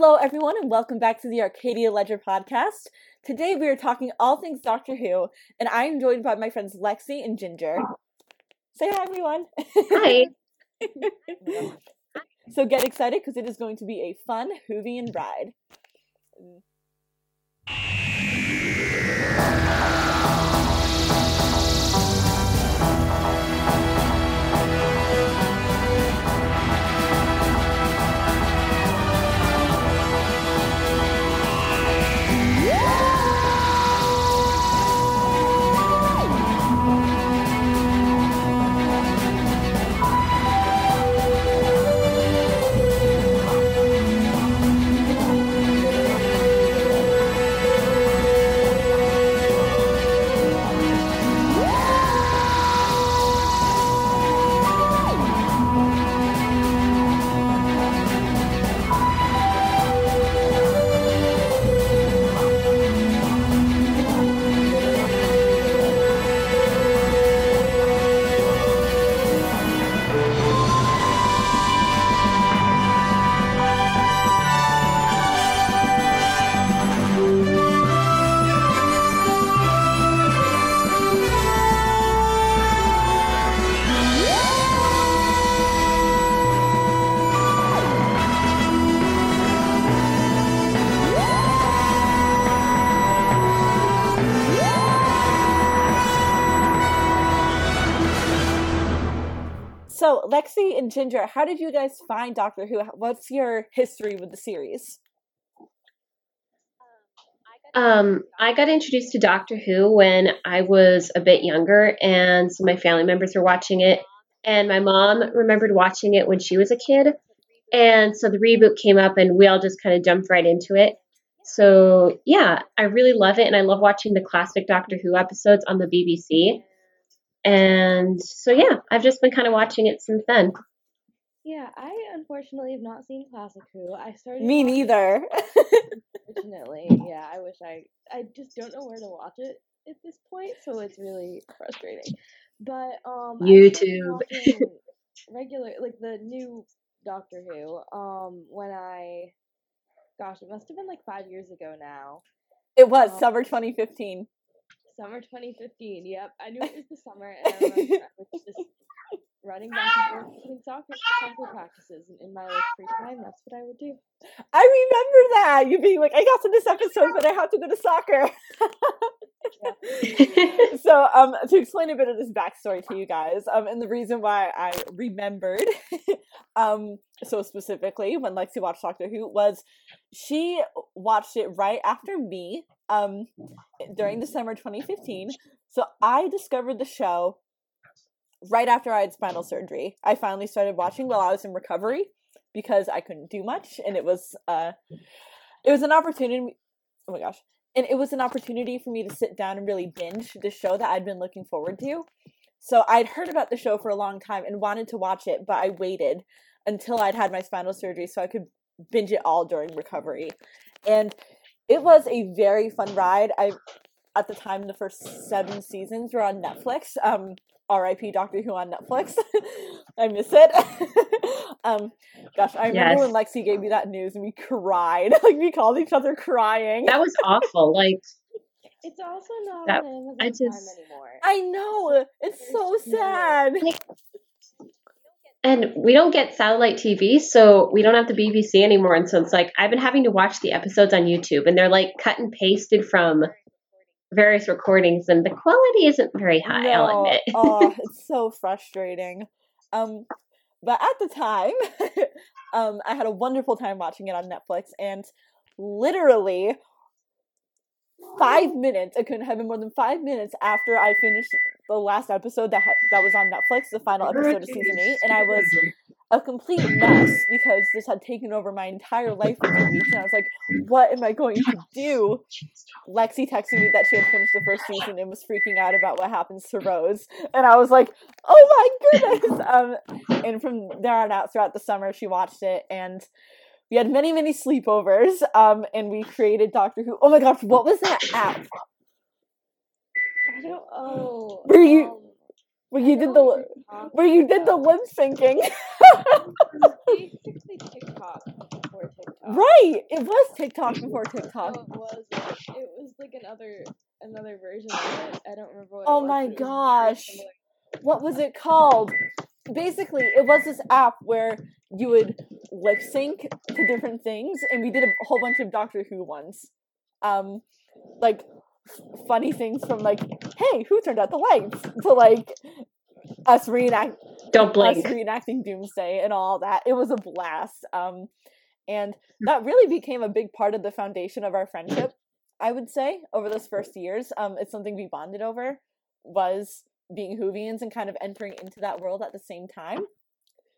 Hello, everyone, and welcome back to the Arcadia Ledger podcast. Today we are talking all things Doctor Who, and I am joined by my friends Lexi and Ginger. Say hi, everyone. Hi. so get excited because it is going to be a fun Whovian ride. Ginger, how did you guys find Doctor Who? What's your history with the series? Um, I got introduced to Doctor Who when I was a bit younger, and so my family members were watching it, and my mom remembered watching it when she was a kid, and so the reboot came up, and we all just kind of jumped right into it. So yeah, I really love it, and I love watching the classic Doctor Who episodes on the BBC. And so yeah, I've just been kind of watching it since then. Yeah, I unfortunately have not seen Classic Who. I started. Me neither. it, Unfortunately, yeah, I wish I. I just don't know where to watch it at this point, so it's really frustrating. But um, YouTube. regular, like the new Doctor Who. Um, when I, gosh, it must have been like five years ago now. it was Um, summer 2015. Summer 2015. Yep, I knew it was the summer, and I remember I was just running back and forth between soccer soccer practices, and in my like free time, that's what I would do. I remember that you being like, I got to this episode, but I have to go to soccer. so, um, to explain a bit of this backstory to you guys, um, and the reason why I remembered, um, so specifically when Lexi watched Doctor Who was she watched it right after me, um, during the summer 2015. So I discovered the show right after I had spinal surgery. I finally started watching while I was in recovery because I couldn't do much, and it was uh, it was an opportunity. Oh my gosh! And it was an opportunity for me to sit down and really binge the show that I'd been looking forward to. So I'd heard about the show for a long time and wanted to watch it, but I waited until I'd had my spinal surgery so I could binge it all during recovery. And it was a very fun ride. I at the time the first seven seasons were on Netflix. Um R.I.P. Doctor Who on Netflix. I miss it. um, gosh, I remember when Lexi gave me that news and we cried. like we called each other crying. that was awful. Like It's also not That- on Amazon I just- anymore. I know. It's so There's no- sad. and we don't get satellite TV, so we don't have the BBC anymore. And so it's like I've been having to watch the episodes on YouTube, and they're like cut and pasted from various recordings, and the quality isn't very high. I'll admit. oh, it's so frustrating. Um, but at the time, um, I had a wonderful time watching it on Netflix, and literally five minutes. It couldn't have been more than five minutes after I finished the last episode that ha- that was on Netflix, the final episode of season eight, and I was a complete mess because this had taken over my entire life for two weeks, and I was like, "What am I going to do?" Lexi texted me that she had finished the first season and was freaking out about what happens to Rose, and I was like, "Oh my goodness!" Um, and from there on out, throughout the summer, she watched it, and we had many, many sleepovers. Um, and we created Doctor Who. Oh my gosh, what was that app I don't. Oh. Were you- um, where you did the what li- you're talking where you did the lip syncing? Basically TikTok before TikTok. Right, it was TikTok before No, TikTok. it was. like- It was like another another version of it. I don't remember what. Oh it was, my was gosh. What was it called? Basically, it was this app where you would lip sync to different things, and we did a whole bunch of Doctor Who ones. Um, like funny things from like, hey, who turned out the lights? To like us reenact Don't blink us reenacting Doomsday and all that. It was a blast. Um, and that really became a big part of the foundation of our friendship. I would say over those first years, um, it's something we bonded over was being Whovians and kind of entering into that world at the same time,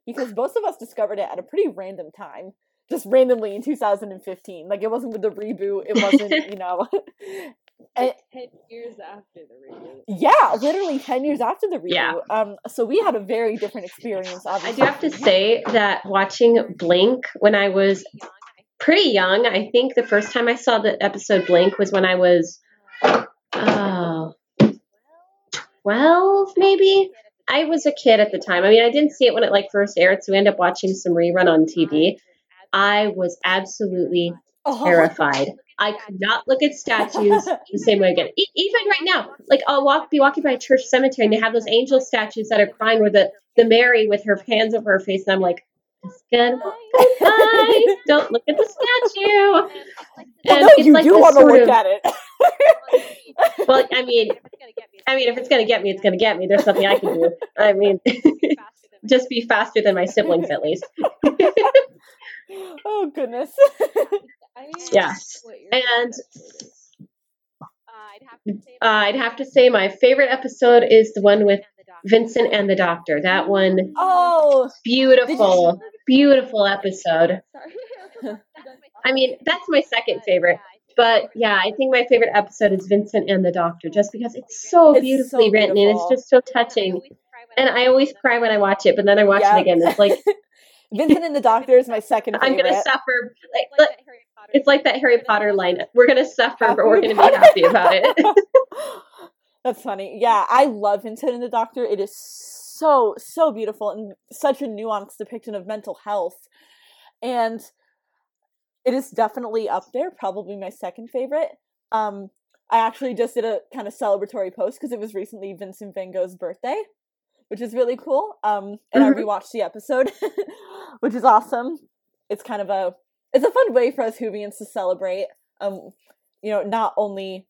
because both of us discovered it at a pretty random time, just randomly in 2015. Like it wasn't with the reboot. It wasn't, you know. and, Like ten years after the reboot. yeah, literally 10 years after the reboot. Yeah. Um, so we had a very different experience, Obviously, I do have to say that watching Blink when I was pretty young, I think the first time I saw the episode Blink was when I was uh, 12, maybe. I was a kid at the time. I mean, I didn't see it when it like first aired, so we ended up watching some rerun on TV. I was absolutely Oh. terrified. I could not look at statues the same way again. E- even right now, like I'll walk, be walking by a church cemetery, and they have those angel statues that are crying, where the the Mary with her hands over her face, and I'm like, "Just gonna bye. Don't look at the statue." Well, no, it's you like do want to look of- at it. Well, I mean, I mean, if it's gonna get me, it's gonna get me. There's something I can do. I mean, just be faster than my siblings, at least. oh goodness. I mean, Yeah. And favorite episode is. uh, I'd have to say my favorite episode is the one with Vincent and the Doctor. That one, oh, beautiful, beautiful episode. I mean, that's my second favorite. But yeah, I think my favorite episode is Vincent and the Doctor, just because it's so It's beautifully so written and it's just so touching. And I always cry when I watch it, but then I watch Yeah. it again. It's like Vincent and the Doctor is my second I'm gonna suffer. Like, like it's like that Harry Potter line. We're gonna suffer, but we're gonna be Happy about it. That's funny. Yeah, I love Vincent and the Doctor. It is so so beautiful and such a nuanced depiction of mental health, and it is definitely up there. Probably my second favorite. Um, I actually just did a kind of celebratory post because it was recently Vincent Van Gogh's birthday, which is really cool. Um, and I Mhm. rewatched the episode, which is awesome. It's kind of a it's a fun way for us Whovians to celebrate. Um, you know, not only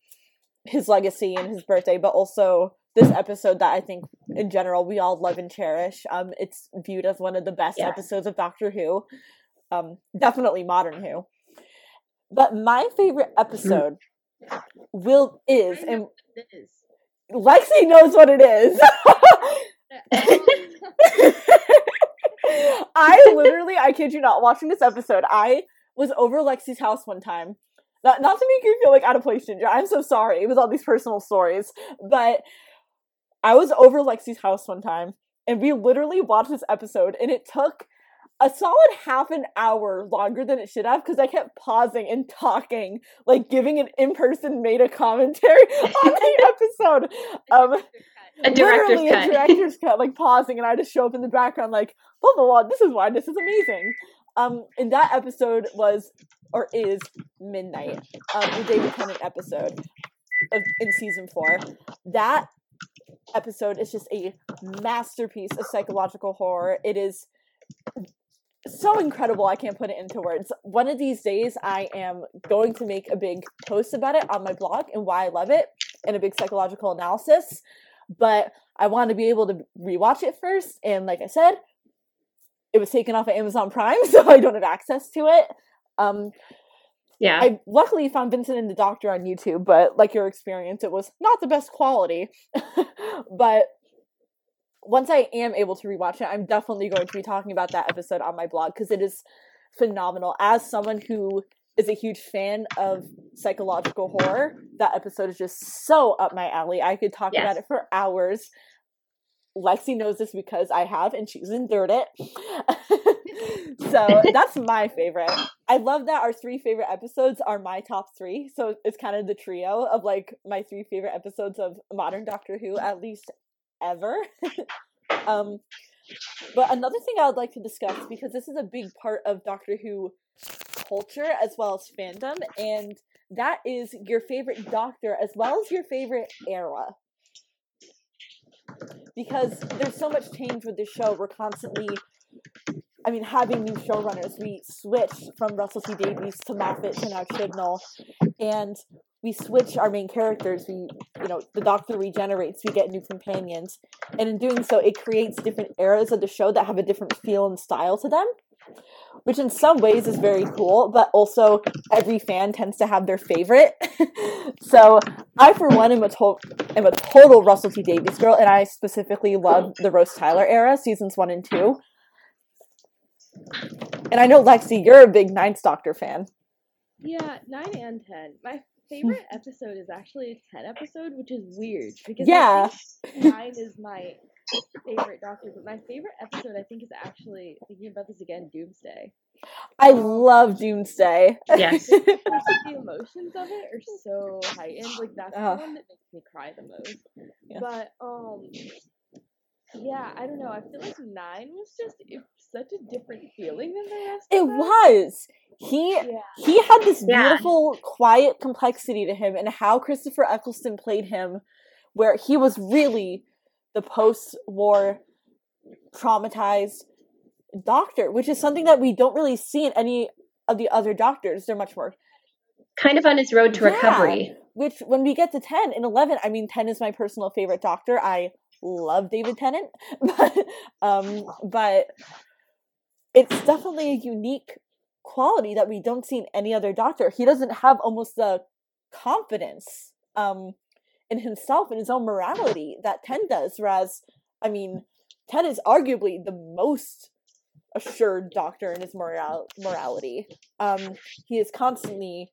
his legacy and his birthday, but also this episode that I think in general we all love and cherish. Um, it's viewed as one of the best Yeah. episodes of Doctor Who. Um, definitely modern Who. But my favorite episode will is and is. Lexi knows what it is. I literally, I kid you not, watching this episode, I was over Lexi's house one time. Not, not to make you feel like out of place, Ginger. I'm so sorry. It was all these personal stories. But I was over Lexi's house one time, and we literally watched this episode, and it took a solid half an hour longer than it should have because I kept pausing and talking, like giving an in person meta commentary on the episode. Um, A director's literally cut. a director's cut, like pausing, and I just show up in the background, like, blah blah blah. This is why this is amazing. Um, and that episode was or is Midnight, um, the David Tennant episode of, in season four. That episode is just a masterpiece of psychological horror. It is so incredible I can't put it into words. One of these days I am going to make a big post about it on my blog and why I love it and a big psychological analysis. But I want to be able to rewatch it first. And like I said, it was taken off of Amazon Prime, so I don't have access to it. Um, Yeah. I luckily found Vincent and the Doctor on YouTube, but like your experience, it was not the best quality. but once I am able to rewatch it, I'm definitely going to be talking about that episode on my blog because it is phenomenal. As someone who is a huge fan of psychological horror, that episode is just so up my alley. I could talk about it for hours. Lexi knows this because I have, and she's endured it. so that's my favorite. I love that our three favorite episodes are my top three. So it's kind of the trio of like my three favorite episodes of modern Doctor Who, at least ever. um, but another thing I would like to discuss because this is a big part of Doctor Who culture as well as fandom, and that is your favorite doctor as well as your favorite era. Because there's so much change with the show. We're constantly, I mean, having new showrunners. We switched from Russell T Davies to Moffat to now Chibnall, and we switch our main characters. We, you know, the Doctor regenerates. We get new companions, and in doing so, it creates different eras of the show that have a different feel and style to them which in some ways is very cool, but also every fan tends to have their favorite. so I, for one, am a, to- am a total Russell T Davies girl, and I specifically love the Rose Tyler era, seasons one and two. And I know Lexi, you're a big Ninth Doctor fan. Yeah, nine and ten. My favorite episode is actually a ten episode, which is weird because Yeah. Nine is my favorite Doctor, but my favorite episode I think is actually thinking about this again, Doomsday. I love Doomsday. Yes. Just the emotions of it are so heightened. Like that's Uh. the one that makes me cry the most. Yeah. But um, yeah, I don't know. I feel like nine was just it's such a different feeling than the rest. it of was. He Yeah. he had this Yeah. beautiful, quiet complexity to him, and how Christopher Eccleston played him, where he was really the post-war traumatized doctor, which is something that we don't really see in any of the other doctors. They're much more. kind of on his road to Yeah. recovery. Which, when we get to ten and eleven, I mean, ten is my personal favorite doctor. I love David Tennant, but um, but it's definitely a unique quality that we don't see in any other doctor. He doesn't have almost the confidence um in himself and his own morality that Ten does. Whereas, I mean, Ten is arguably the most assured doctor in his moral morality. Um, he is constantly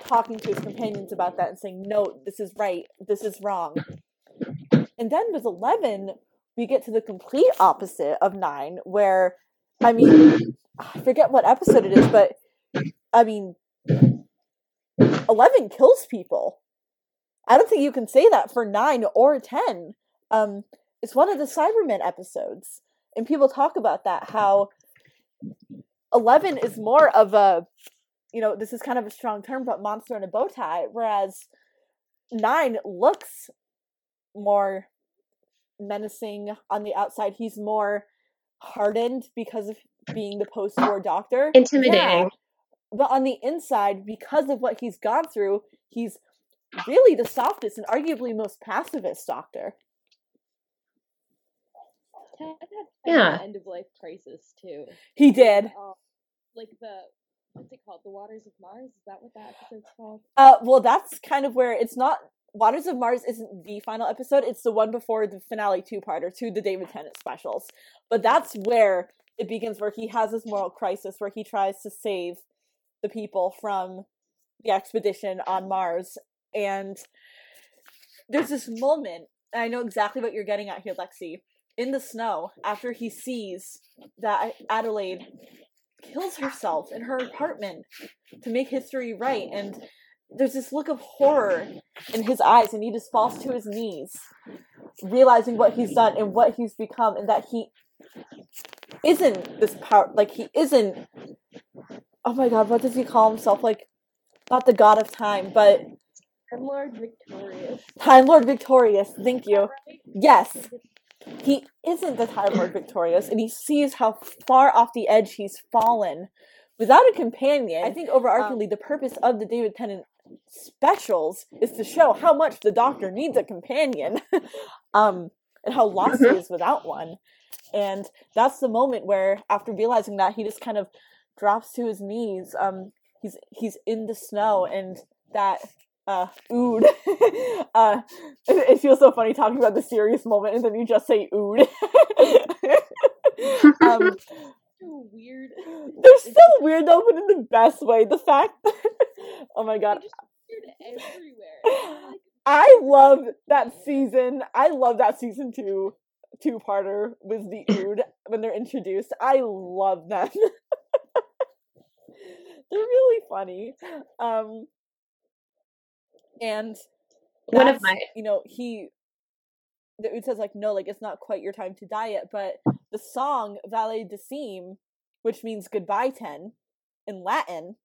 talking to his companions about that and saying, "No, this is right. This is wrong." And then with eleven, we get to the complete opposite of nine, where I mean, I forget what episode it is, but I mean, eleven kills people. I don't think you can say that for nine or ten. Um, it's one of the Cybermen episodes, and people talk about that how eleven is more of a, you know, this is kind of a strong term, but monster in a bow tie, whereas nine looks more menacing on the outside. He's more hardened because of being the post-war doctor. Intimidating. Yeah. But on the inside, because of what he's gone through, he's really the softest and arguably most pacifist doctor. Ted had kind Yeah. of end of life crisis too. He did. Um, like the what's it called? The Waters of Mars. Is that what that episode's called? Uh, well, that's kind of where it's not. Waters of Mars isn't the final episode. It's the one before the finale two-parter to the David Tennant specials. But that's where it begins, where he has this moral crisis, where he tries to save the people from the expedition on Mars. And there's this moment, I know exactly what you're getting at here, Lexi. In the snow, after he sees that Adelaide kills herself in her apartment to make history right, and there's this look of horror in his eyes, and he just falls to his knees, realizing what he's done and what he's become, and that he isn't this power. Like he isn't. Oh my God, what does he call himself? Like, not the god of time, but Time Lord Victorious. Time Lord Victorious. Thank you. right? Yes, he isn't the Time Lord Victorious, and he sees how far off the edge he's fallen without a companion. I think overarchingly, the purpose of the David Tennant specials is to show how much the Doctor needs a companion, um, and how lost he is without one. And that's the moment where, after realizing that, he just kind of drops to his knees. Um, he's he's in the snow, and that uh ood. Uh it, it feels so funny talking about the serious moment and then you just say ood. Um So weird. they're so weird though but in the best way. The fact oh my god. They just appeared everywhere. I love that season. I love that season two two parter with the ood when they're introduced. I love them. They're really funny. Um and One of my you know he the says like no like it's not quite your time to die yet but the song Vale Decem, which means goodbye ten in Latin,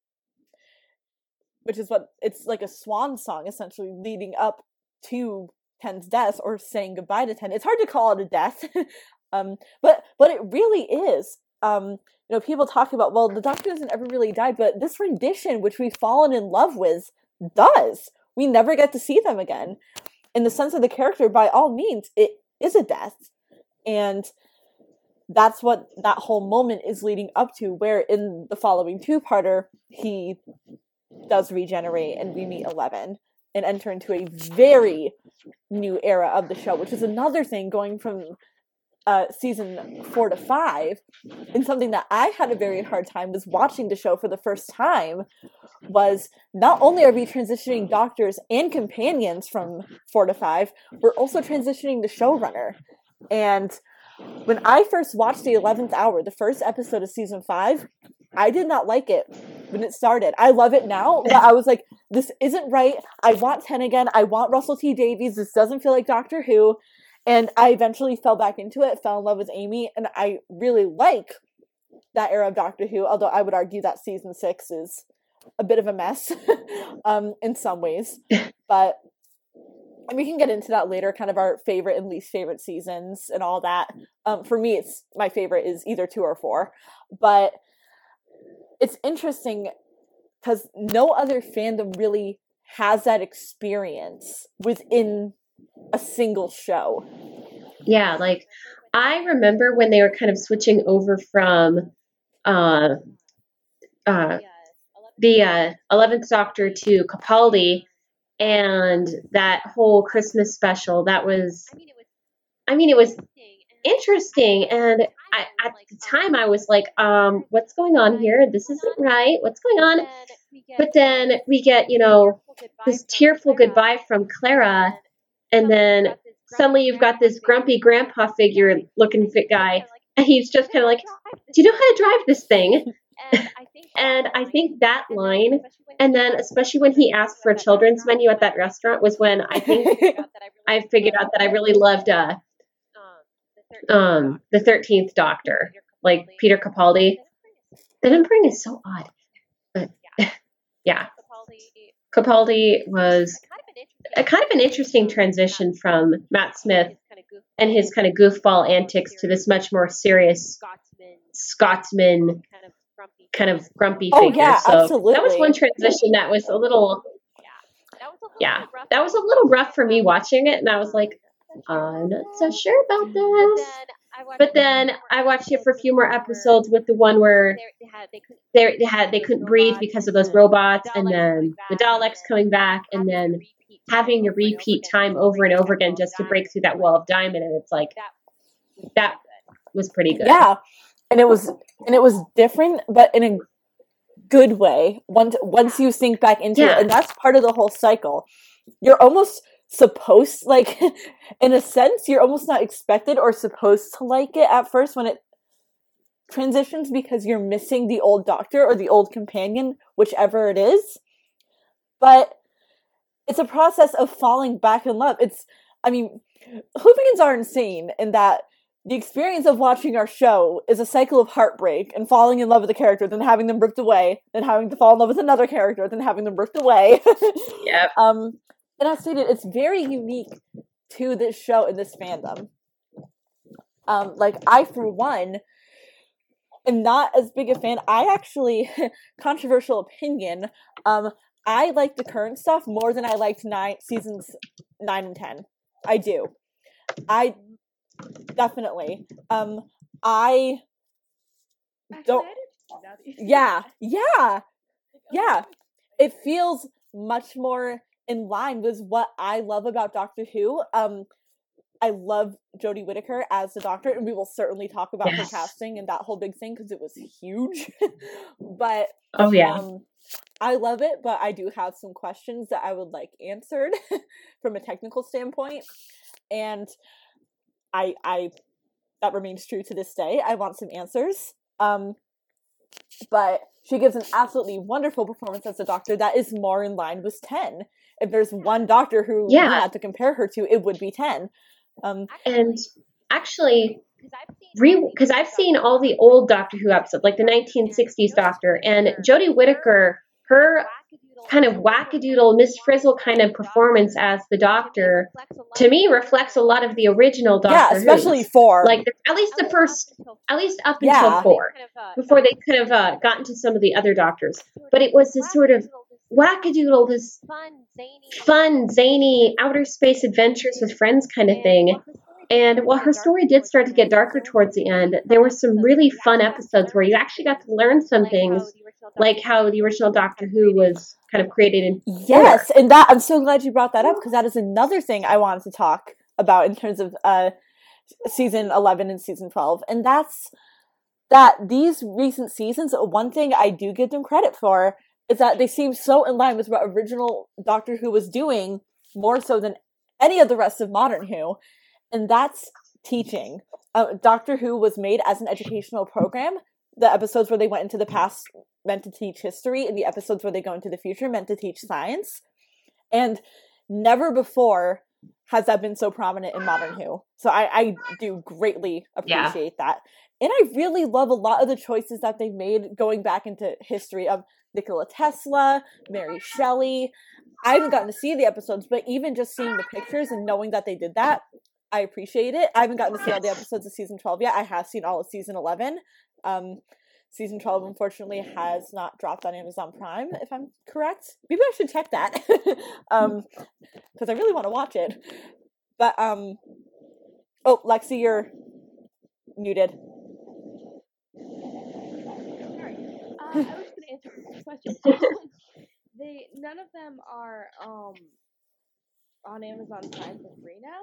which is what it's like a swan song essentially leading up to Ten's death or saying goodbye to Ten. It's hard to call it a death, um, but but it really is. Um, you know, people talk about well, the Doctor doesn't ever really die, but this rendition, which we've fallen in love with, does. We never get to see them again. In the sense of the character, by all means, it is a death, and that's what that whole moment is leading up to. Where in the following two-parter, he does regenerate, and we meet Eleven and enter into a very new era of the show, which is another thing going from uh, season four to five. And something that I had a very hard time was watching the show for the first time was not only are we transitioning doctors and companions from four to five, we're also transitioning the showrunner. And when I first watched the 11th hour, the first episode of season five, I did not like it when it started. I love it now, but I was like, this isn't right. I want 10 again. I want Russell T Davies. This doesn't feel like Doctor Who. And I eventually fell back into it, fell in love with Amy, and I really like that era of Doctor Who, although I would argue that season six is a bit of a mess um, in some ways. But we can get into that later, kind of our favorite and least favorite seasons and all that. Um, for me, it's my favorite is either two or four. But it's interesting because no other fandom really has that experience within a single show. Yeah, like I remember when they were kind of switching over from uh, uh, the uh, 11th Doctor to Capaldi and that whole Christmas special. That was, I mean, it was interesting. And I, at the time, I was like, um, what's going on here? This isn't right. What's going on? But then we get, you know, this tearful goodbye from Clara. And then suddenly you've got this grumpy grandpa figure looking fit guy. And he's just kind of like, do you know how to drive this thing? and I think that line, and then especially when he asked for a children's menu at that restaurant, was when I think I figured out that I really loved uh, um, the Thirteenth Doctor, like Peter Capaldi. The numbering is so odd, but yeah, Capaldi was a kind of an interesting transition from Matt Smith and his kind of goofball antics to this much more serious Scotsman kind of grumpy Oh figure. yeah, so absolutely. that was one transition that was a little yeah, that was a little rough for me watching it, and I was like, I'm not so sure about this. But then I watched it for a few more episodes with the one where they had they couldn't breathe because of those robots, and then the Daleks coming back, and then having to repeat time over and over again just to break through that wall of diamond, and it's like that was pretty good. Yeah, and it was and it was different, but in a good way. Once once you sink back into Yeah. it, and that's part of the whole cycle. You're almost supposed like in a sense you're almost not expected or supposed to like it at first when it transitions because you're missing the old doctor or the old companion whichever it is but it's a process of falling back in love it's i mean hoopigans are insane in that the experience of watching our show is a cycle of heartbreak and falling in love with a character, then having them ripped away, then having to fall in love with another character, then having them ripped away. yeah. um, and as stated, it's very unique to this show and this fandom. Um, like I, for one, am not as big a fan. I actually, controversial opinion, um, I like the current stuff more than I liked nine seasons nine and ten. I do. I definitely. Um, I don't. Yeah, yeah, yeah. It feels much more in line with what I love about Doctor Who. Um, I love Jodie Whittaker as the Doctor, and we will certainly talk about Yes. her casting and that whole big thing because it was huge. but Oh yeah. um, I love it, but I do have some questions that I would like answered from a technical standpoint, and I I that remains true to this day. I want some answers. Um, but she gives an absolutely wonderful performance as a doctor that is more in line with ten. If there's one doctor who Yeah. had to compare her to, it would be ten. Um, And actually, re because I've seen all the old Doctor Who episodes, like the 1960s Doctor, and Jodie Whittaker, her kind of wackadoodle Miss Frizzle kind of performance as the Doctor, to me reflects a lot of the original Doctor. yeah, especially Who's. four. like the, at least the first, at least up until Yeah. four, before they could have uh, gotten to some of the other Doctors. But it was this sort of wackadoodle, this fun, zany, fun, zany outer space adventures with friends kind of thing. And while her story did start to get darker towards the end, there were some really fun episodes where you actually got to learn some things, like how the original Doctor Who was kind of created in Yes, and that I'm so glad you brought that up because that is another thing I wanted to talk about in terms of uh season 11 and season 12 and that's that these recent seasons one thing I do give them credit for is that they seem so in line with what original Doctor Who was doing more so than any of the rest of modern Who and that's teaching. Uh, Doctor Who was made as an educational program. The episodes where they went into the past meant to teach history, and the episodes where they go into the future meant to teach science. And never before has that been so prominent in modern Who. So I, I do greatly Yeah. appreciate that. And I really love a lot of the choices that they've made going back into history of Nikola Tesla, Mary Shelley. I haven't gotten to see the episodes, but even just seeing the pictures and knowing that they did that, I appreciate it. I haven't gotten to see all the episodes of season 12 yet. I have seen all of season 11. Um, season 12 unfortunately has not dropped on Amazon Prime, if I'm correct. Maybe I should check that. um, because I really want to watch it. But um, oh, Lexi, you're muted. Sorry. Uh, I was gonna answer this question. they none of them are um on Amazon Prime for free now.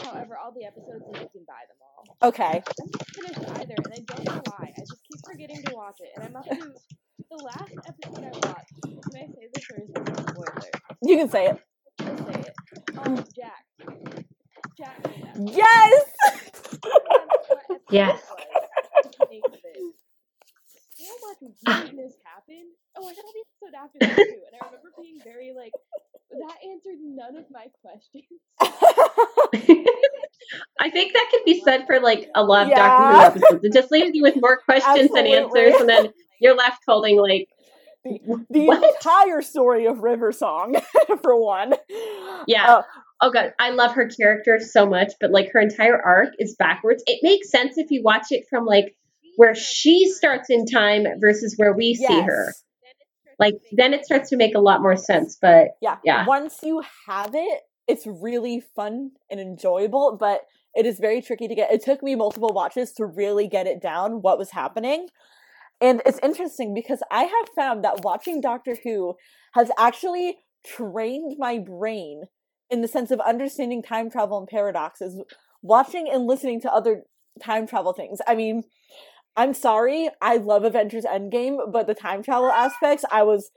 However, all the episodes you can buy them all. Okay. I'm not finished either, and I don't know why. I just keep forgetting to watch it, and I'm up to the last episode I watched. Can I say this or is this a spoiler? You can say it. I'll say it. Um, Jack. Jack. made. Yes! Yes. So much weirdness happened. Oh, I saw the episode after that too, and I remember being very like, that answered none of my questions. I think that could be said for like a lot of Yeah. Doctor Who episodes. It just leaves you with more questions than answers, and then you're left holding like, the What? entire story of River Song, for one. Yeah. Uh, oh god, I love her character so much, but like her entire arc is backwards. It makes sense if you watch it from like where she starts in time versus where we see her. Like then it starts to make a lot more sense. But Yeah. Yeah. Once you have it, it's really fun and enjoyable, but it is very tricky to get. It took me multiple watches to really get it down what was happening. And it's interesting because I have found that watching Doctor Who has actually trained my brain in the sense of understanding time travel and paradoxes, watching and listening to other time travel things. I mean, I'm sorry, I love Avengers Endgame, but the time travel aspects, I was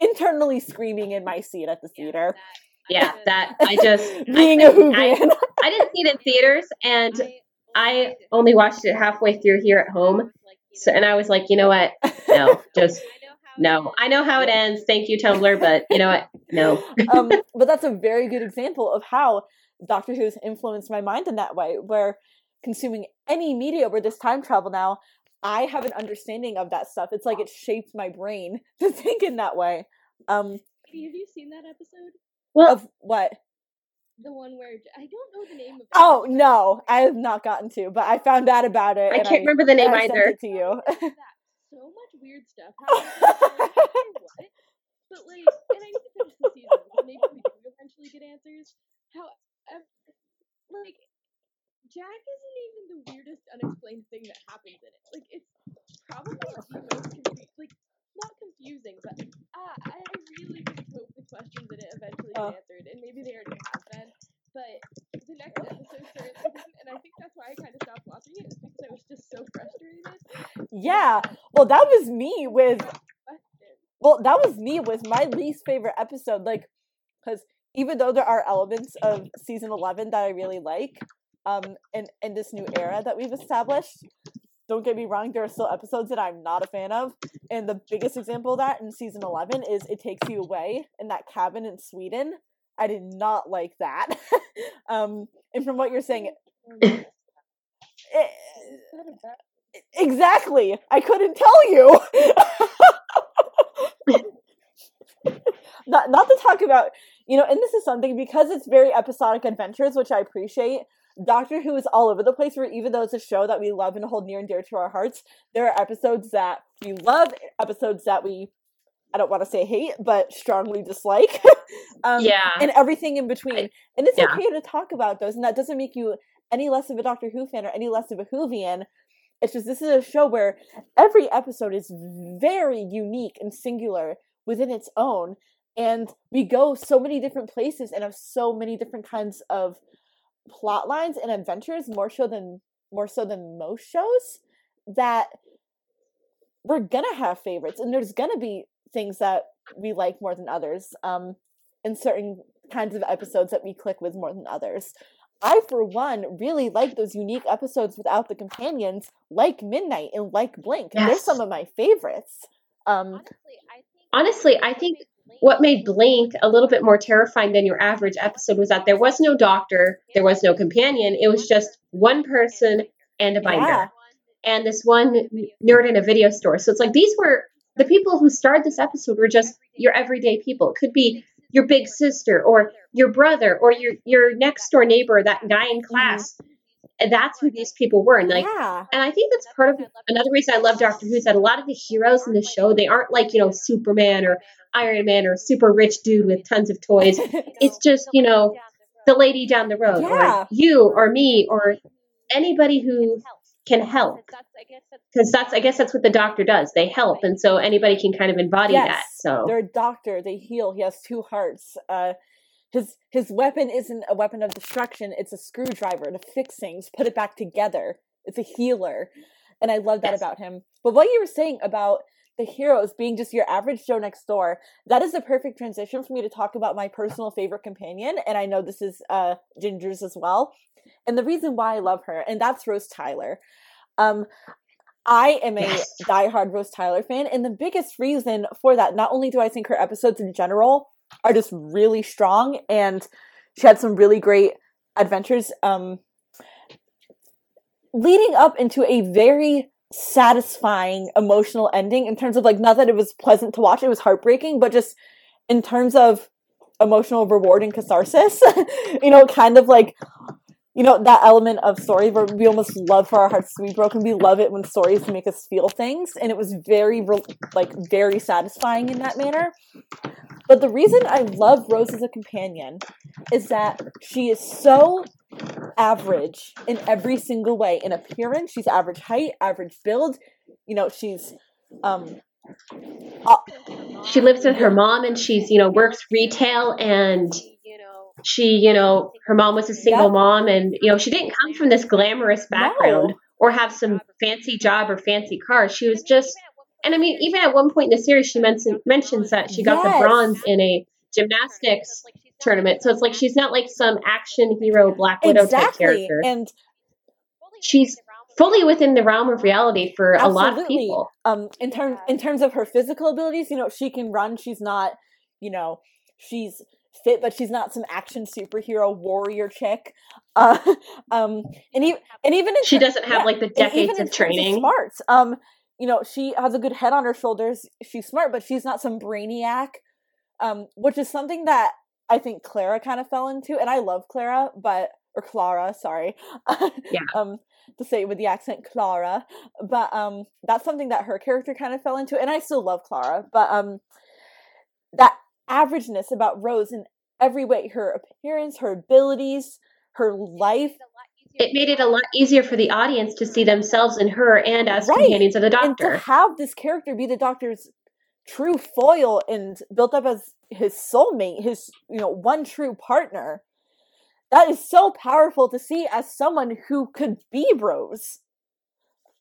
internally screaming in my seat at the theater. yeah, that I just Being I, a I, Whovian. I didn't see it in theaters, and I only watched it halfway through here at home. So and I was like, you know what? No, just no. I know how it ends. Thank you, Tumblr, but you know what? No. um, but that's a very good example of how Doctor Who's influenced my mind in that way, where consuming any media where there's time travel now, I have an understanding of that stuff. It's like it shaped my brain to think in that way. Um, Have you seen that episode? Well, of what? The one where I don't know the name of it. Oh no, I have not gotten to, but I found out about it. I and can't remember the name I sent either. it to you. so much weird stuff happens. I'm like, "Okay, what? But like, and I need to finish the season. Maybe we do eventually get answers. How, like, Jack isn't even the weirdest unexplained thing that happens in it. Like, it's probably the most confusing. Like, not confusing, but uh, I really, really hope the questions in it eventually get Oh. answered, and maybe they already have been. But the next episode didn't, and I think that's why I kind of stopped watching it, because I was just so frustrated. yeah. Well, that was me with Well, that was me with my least favorite episode. Like, because even though there are elements of season 11 that I really like, um, in, in this new era that we've established, don't get me wrong, there are still episodes that I'm not a fan of. And the biggest example of that in season 11 is It Takes You Away in that cabin in Sweden. I did not like that. um, and from what you're saying, Not exactly. I couldn't tell you. not not to talk about you know, and this is something because it's very episodic adventures, which I appreciate. Doctor Who is all over the place. Where even though it's a show that we love and hold near and dear to our hearts, there are episodes that we love, episodes that we I don't want to say hate, but strongly dislike. um, yeah. and everything in between. And it's Yeah. okay to talk about those, and that doesn't make you any less of a Doctor Who fan or any less of a Whovian. It's just this is a show where every episode is very unique and singular within its own, and we go so many different places and have so many different kinds of plot lines and adventures, more so than more so than most shows, that we're gonna have favorites, and there's gonna be things that we like more than others. Um, in certain kinds of episodes that we click with more than others. I, for one, really like those unique episodes without the companions, like Midnight and like Blink. They're some of my favorites. Um, Honestly, I think Honestly, I think what made Blink a little bit more terrifying than your average episode was that there was no doctor, there was no companion. It was just one person and a binder. Yeah. and this one nerd in a video store. So it's like these were the people who starred this episode were just your everyday people. It could be your big sister or your brother or your your next door neighbor, that guy in class. And that's who these people were. And like yeah. and I think that's part of another reason I love Doctor Who is that a lot of the heroes in the show, they aren't like, you know, Superman or Iron Man or super rich dude with tons of toys. It's just, you know, the lady down the road Yeah. or you or me or anybody who can help that's I guess that's because that's I guess that's what the doctor does. They help, and so anybody can kind of embody that. So They're a doctor. They heal. He has two hearts. Uh, his his weapon isn't a weapon of destruction. It's a screwdriver to fix things, put it back together. It's a healer, and I love that Yes. about him. But what you were saying about the heroes being just your average Joe next door, that is the perfect transition for me to talk about my personal favorite companion, and I know this is uh, Ginger's as well. And the reason why I love her, and that's Rose Tyler. Um, I am a Yes. diehard Rose Tyler fan, and the biggest reason for that, not only do I think her episodes in general are just really strong, and she had some really great adventures, um, leading up into a very satisfying emotional ending in terms of like not that it was pleasant to watch, it was heartbreaking, but just in terms of emotional reward and catharsis, you know, kind of like you know that element of story where we almost love for our hearts to be broken. We love it when stories make us feel things, and it was very like very satisfying in that manner. But the reason I love Rose as a companion is that she is so average in every single way. In appearance, she's average height, average build. You know, she's um she lives with her mom, and she's you know works retail, and she you know her mom was a single Yep. mom, and you know she didn't come from this glamorous background No. or have some fancy job or fancy car. She was just, and I mean even at one point in the series, she mentions mentions that she got Yes. the bronze in a gymnastics tournament. So it's like she's not like some action hero Black Widow type exactly, character. and she's fully within the realm of reality for a lot of people. um in terms in terms of her physical abilities you know she can run she's not you know she's fit but she's not some action superhero warrior chick uh um and even and even She doesn't have yeah, like the decades of training. smarts um you know she has a good head on her shoulders she's smart but she's not some brainiac um which is something that i think clara kind of fell into and i love clara but or clara sorry Yeah. um to say it with the accent clara but um that's something that her character kind of fell into and i still love clara but um that averageness about rose in every way her appearance her abilities her life It made it a lot easier for the audience to see themselves in her and as Right. companions of the doctor. and to have this character be the doctor's true foil and built up as his soulmate his you know one true partner that is so powerful to see as someone who could be rose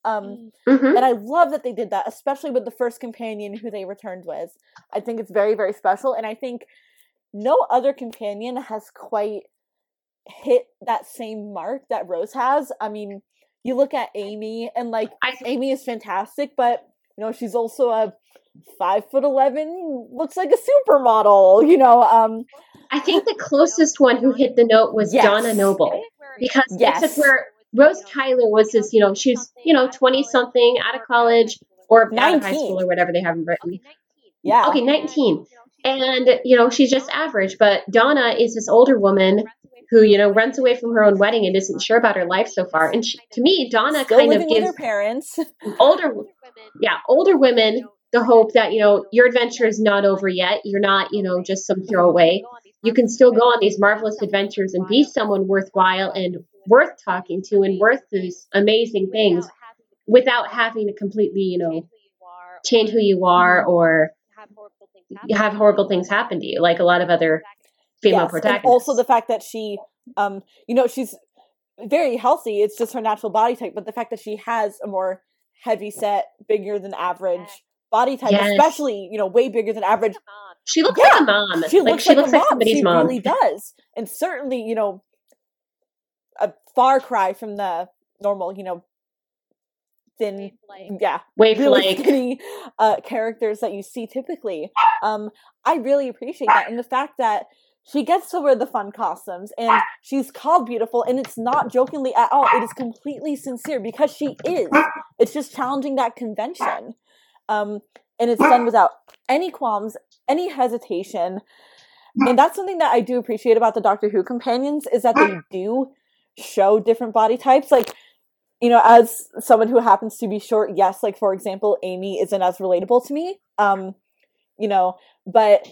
um hmm and I love that they did that, especially with the first companion who they returned with. I think it's very, very special, and I think no other companion has quite hit that same mark that Rose has. I mean, you look at Amy, and like I Amy is fantastic, but you know she's also a five foot eleven, looks like a supermodel. You know, um, I think the closest one who hit the note was Yes. Donna Noble because Yes. it's just where Rose Tyler was this, you know, she's, you know, 20 something out of college or out of high school or whatever they have in Britain. Yeah. Okay, 19. And, you know, she's just average. But Donna is this older woman who, you know, runs away from her own wedding and isn't sure about her life so far. And she, to me, Donna Still kind of gives her parents. older, yeah, older women the hope that, you know, your adventure is not over yet. You're not, you know, just some throwaway. You can still go on these marvelous adventures and be someone worthwhile and worth talking to and worth these amazing things without having to completely, you know, change who you are or have horrible things happen to you, like a lot of other female Yes, and protagonists. also the fact that she, um, you know, she's very healthy. It's just her natural body type, but the fact that she has a more heavy set, bigger than average body type, Yes. especially you know, way bigger than average. she looks Yeah, like a mom. She like looks she like looks a like mom. somebody's she mom. really does, and certainly, you know, a far cry from the normal, you know, thin, yeah, Wave really like skinny uh, characters that you see typically. Um, I really appreciate that, and the fact that she gets to wear the fun costumes, and she's called beautiful, and it's not jokingly at all. It is completely sincere because she is. It's just challenging that convention, um, and it's done without any qualms, any hesitation, and that's something that I do appreciate about the Doctor Who companions is that they do show different body types, like you know, as someone who happens to be short, yes, like for example, Amy isn't as relatable to me. Um, you know, but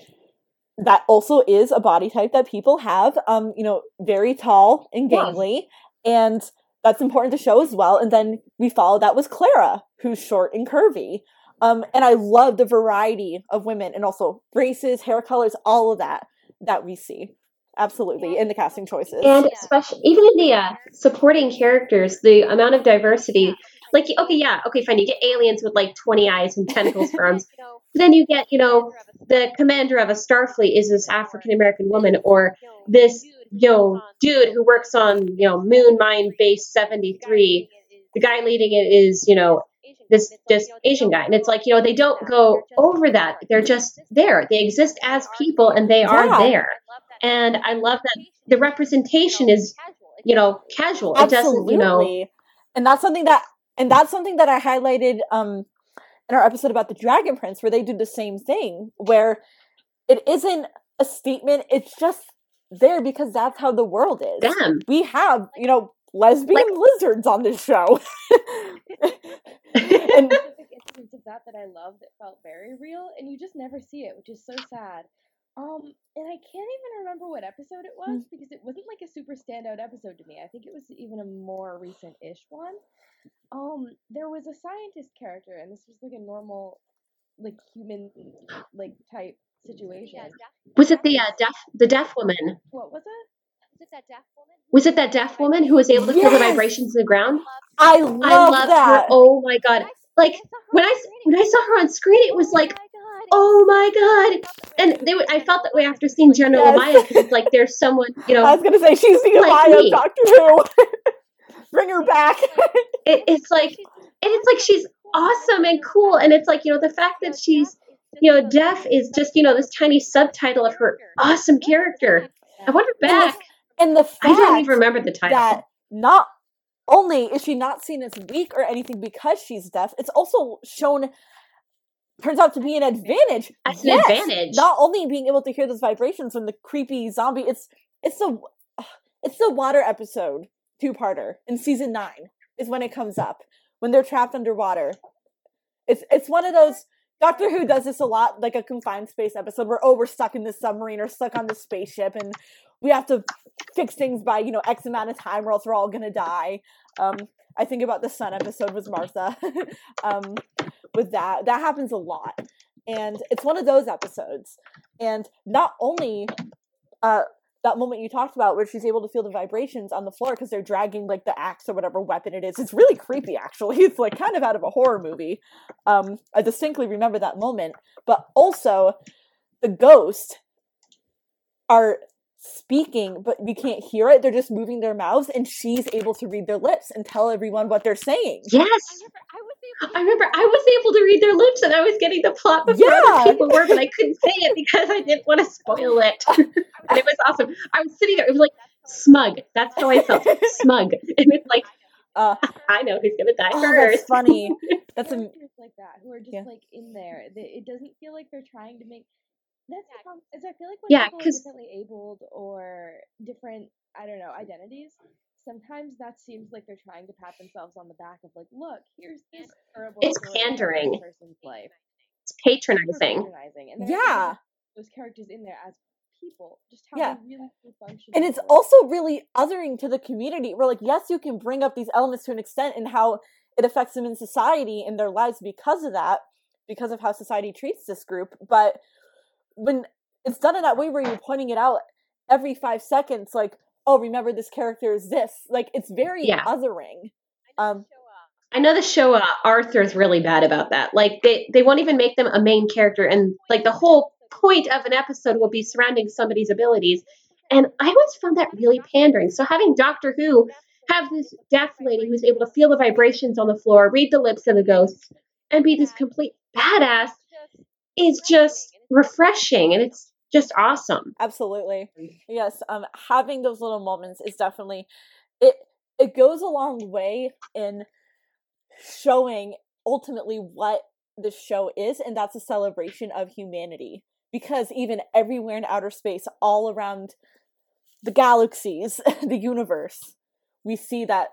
that also is a body type that people have. Um, you know, very tall and Yeah. gangly, and that's important to show as well. And then we follow that with Clara, who's short and curvy. Um, and I love the variety of women and also races, hair colors, all of that that we see. Absolutely in the casting choices. and especially even in the uh, supporting characters, the amount of diversity. Like, okay, yeah, okay, fine. You get aliens with like twenty eyes and tentacles for arms. Then you get, you know, the commander of a Starfleet is this African American woman, or this, you know, dude who works on, you know, Moon Mine Base seventy three. The guy leading it is, you know, this this Asian guy, and it's like, you know, they don't go over that. They're just there. They exist as people, and they are Yeah. there. And I love that the representation is, you know, casual. It doesn't, you know, Absolutely. and that's something that and that's something that I highlighted um in our episode about the Dragon Prince, where they do the same thing, where it isn't a statement, it's just there because that's how the world is. them. We have, you know, lesbian lizards on this show. and specific instance of that that I love that felt very real, and you just never see it, which is so sad. Um, and I can't even remember what episode it was because it wasn't like a super standout episode to me. I think it was even a more recent-ish one. Um, there was a scientist character, and this was like a normal, like human, like type situation. Was it the uh, deaf the deaf woman? What was it? Was it that deaf woman who was able to feel the vibrations in the ground? I love I loved that. her. Oh my god! Like when I s- when I saw her on screen, it was like, oh my god! And they, were- I felt that way after seeing General Yes. Because it's like there's someone, you know. I was gonna say she's the Like of Doctor Who. Bring her back. it, it's like, and it's like she's awesome and cool, and it's like you know the fact that she's you know deaf is just you know this tiny subtitle of her awesome character. I want her And the- back. and the fact I don't even remember the title. that not only is she not seen as weak or anything because she's deaf, it's also shown turns out to be an advantage. That's an advantage. Not only being able to hear those vibrations from the creepy zombie, it's it's the it's the water episode two parter in season nine is when it comes up when they're trapped underwater. It's it's one of those Doctor Who does this a lot, like a confined space episode where oh we're stuck in this submarine or stuck on this spaceship and we have to fix things by you know X amount of time or else we're all gonna die. Um, I think about the Sun episode with Martha. um, with that, that happens a lot, and it's one of those episodes. And not only uh, that moment you talked about where she's able to feel the vibrations on the floor because they're dragging like the axe or whatever weapon it is. It's really creepy, actually. It's like kind of out of a horror movie. Um, I distinctly remember that moment, but also the ghost are speaking, but we can't hear it. They're just moving their mouths, and she's able to read their lips and tell everyone what they're saying. yes. I remember I was able to read their lips and I was getting the plot before Yeah. other people were, but I couldn't say it because I didn't want to spoil it. and it was awesome. I was sitting there, it was like smug. That's how I felt. Smug. And it's like Uh, I know who's gonna die oh, first. that's funny. That's a like that who are just Yeah. like in there. They, it doesn't feel like they're trying to make. That's the problem. Is I feel like when Yeah, people are 'cause- differently abled or different, I don't know, identities. Sometimes that seems like they're trying to pat themselves on the back of like, look, here's this terrible. It's story about this pandering. Person's life. It's Super patronizing. patronizing. And yeah. those characters in there as people, just how Yeah. they really do function. and it's the world. also really othering to the community we're like yes you can bring up these elements to an extent and how it affects them in society and their lives because of that because of how society treats this group but when it's done in that way where you're pointing it out every five seconds like oh remember this character is this like it's very Yeah. othering um I know the show uh, Arthur's really bad about that. Like they they won't even make them a main character, and like the whole point of an episode will be surrounding somebody's abilities. And I always found that really pandering. So having Doctor Who have this deaf lady who's able to feel the vibrations on the floor, read the lips of the ghosts, and be this complete badass is just refreshing, and it's just awesome. absolutely yes um having those little moments is definitely it it goes a long way in showing ultimately what the show is and that's a celebration of humanity because even everywhere in outer space all around the galaxies the universe we see that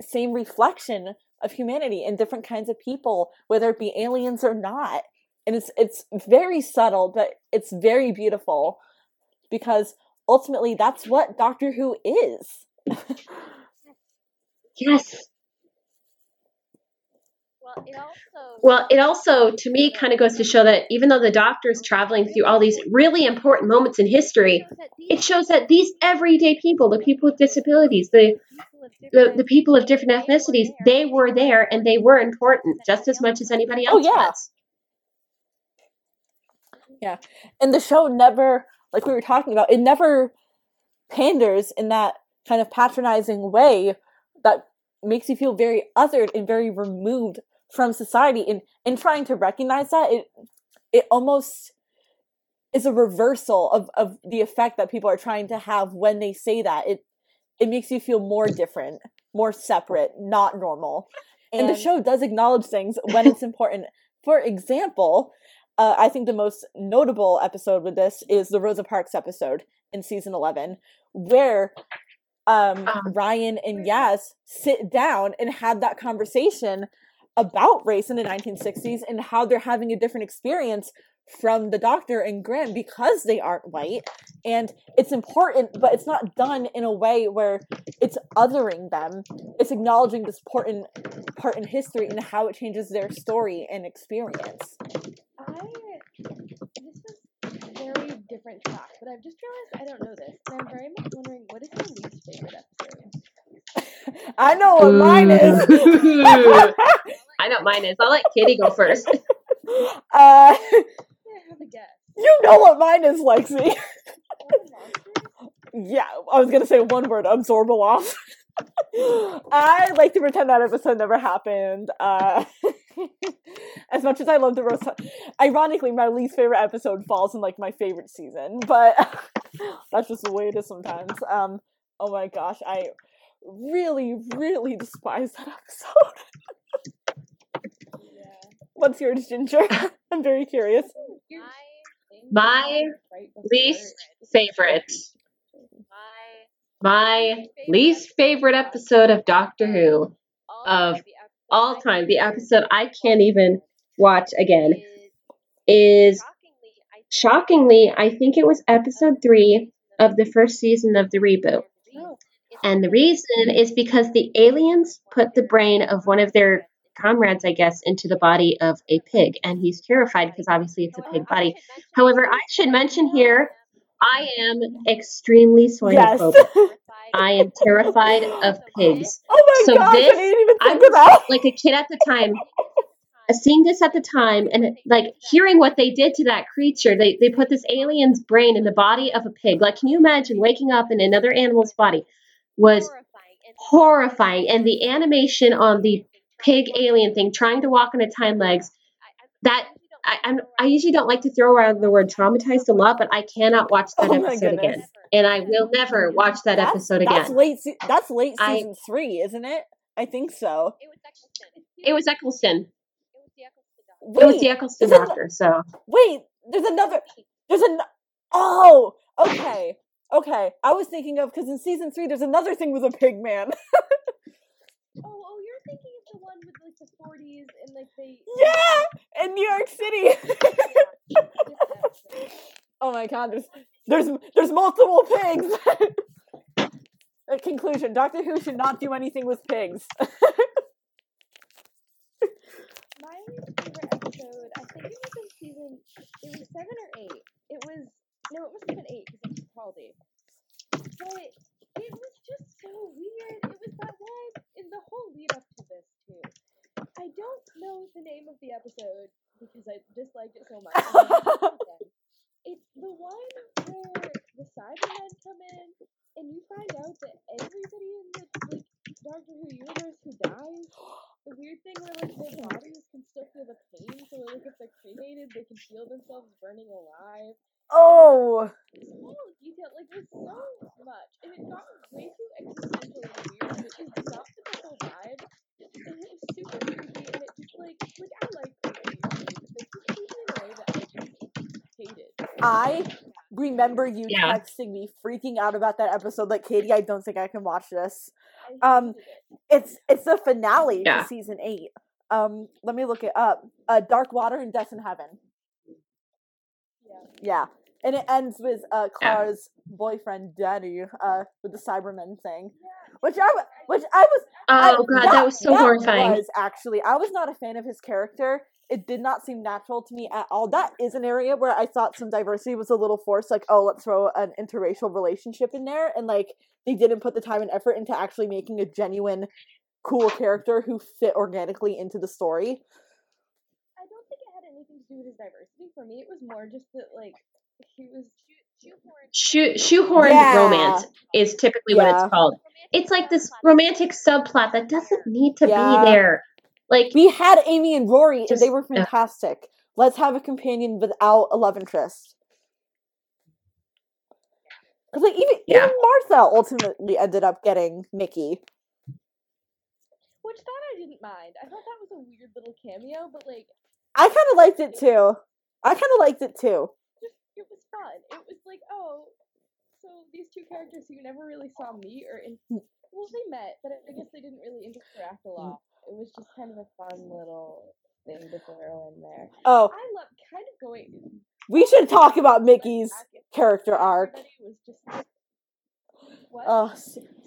same reflection of humanity in different kinds of people whether it be aliens or not and it's it's very subtle but it's very beautiful because ultimately that's what doctor who is Yes. Well, it also Well, it also, to me, kind of goes to show that even though the doctor is traveling through all these really important moments in history, it shows that these everyday people, the people with disabilities, the the, the people of different ethnicities, they were there and they were important just as much as anybody else Oh, else yeah. was. And the show never like we were talking about it never panders in that kind of patronizing way that makes you feel very othered and very removed from society. And in trying to recognize that it it almost is a reversal of of the effect that people are trying to have when they say that. It it makes you feel more different more separate not normal. And, the show does acknowledge things when it's important. For example uh, I think the most notable episode with this is the Rosa Parks episode in season 11, where um, Um. Ryan and Yaz sit down and had that conversation about race in the 1960s and how they're having a different experience from the doctor and Graham because they aren't white. And it's important, but it's not done in a way where it's othering them. It's acknowledging this important part in history and how it changes their story and experience. I this is a very different track, but I've just realized I don't know this, and I'm very much wondering what is your least favorite episode? I know what mine is. I know what mine is. I'll let Kitty go first. uh, Guess. you know what mine is, Lexi. Are the monsters? Yeah, I was gonna say one word, Abzorbaloff. I like to pretend that episode never happened. Uh, as much as I love the roast, ironically, my least favorite episode falls in like my favorite season, but that's just the way it is sometimes. Um, oh my gosh, I really, really despise that episode. What's yours, Ginger? I'm very curious. My Least favorite. my least favorite episode of Doctor Who of all time, the episode I can't even watch again, is shockingly, I think it was episode three of the first season of the reboot. And the reason is because the aliens put the brain of one of their comrades, I guess, into the body of a pig. And he's terrified because obviously it's a pig body. However, I should mention here, I am extremely Yes. I am terrified of pigs. Oh my So gosh, this- I didn't even I think of that. Like a kid at the time, seeing this at the time and like hearing what they did to that creature, they, they put this alien's brain in the body of a pig. Like, can you imagine waking up in another animal's body? Was horrifying. And the animation on the pig alien thing, trying to walk on its hind legs, that I, I'm, I usually don't like to throw around the word traumatized a lot, but I cannot watch that Oh episode again. And I will never watch that That's- episode That's again. late. Se- that's late I- season three, isn't it? I think so. It was Eccleston. It was Eccleston. It was the Eccleston doctor. Wait, It was the Eccleston is it- doctor. So wait. There's another. There's an. Oh, okay, okay. I was thinking of because in season three, there's another thing with a pig man. Oh, oh, you're thinking of the one with like the 40s and like they. yeah, in New York City. Yeah, different episode. oh my God, there's there's there's multiple pigs. A conclusion: Doctor Who should not do anything with pigs. My favorite episode, I think it was in season, it was seven or eight. It was no, it wasn't even eight because it's Capaldi. But it was just so weird. It was that one, and the whole lead up to this too. I don't know the name of the episode because I disliked it so much. and I hated it again. It's the one where the Cybermen come in, and you find out that everybody in the like Doctor Who universe who dies the weird thing where like their bodies can still feel the pain, so like if they're cremated, they can feel themselves burning alive. oh, Small detail, like there's so much, and it got way too existential and weird, and it just the whole vibe. And it was super creepy, and it just like like I like creepy, this was in a way that I just hated. I remember you Yeah. texting me, freaking out about that episode. Like, Katie, I don't think I can watch this. Um. It's it's the finale Yeah. to season eight. Um, let me look it up. Uh, Dark Water and Death in Heaven. Yeah. Yeah, and it ends with uh Yeah. Clara's boyfriend Danny uh with the Cybermen thing, Yeah. Which I w- which I was. I- oh god, that, was so horrifying. Was actually, I was not a fan of his character. It did not seem natural to me at all. That is an area where I thought some diversity was a little forced. Like, oh, let's throw an interracial relationship in there, and like they didn't put the time and effort into actually making a genuine, cool character who fit organically into the story. I don't think it had anything to do with his diversity. For me, it was more just that like he was Shoe, shoehorned Yeah. romance is typically what it's called. It's like this romantic subplot that doesn't need to Yeah. be there. Like We had Amy and Rory, and they were yeah. fantastic. Let's have a companion without a love interest. Because like even Yeah. even Martha ultimately ended up getting Mickey. which that I didn't mind. I thought that was a weird little cameo, but like I kind of liked it too. I kind of liked it too. just it was fun. It was like, oh, so these two characters who you never really saw meet or in Mm. well, they met, but I guess they didn't really interact a lot. It was just kind of a fun little thing to throw in there. Oh, I love kind of going. we should talk about Mickey's character arc. everybody Was just what? Oh,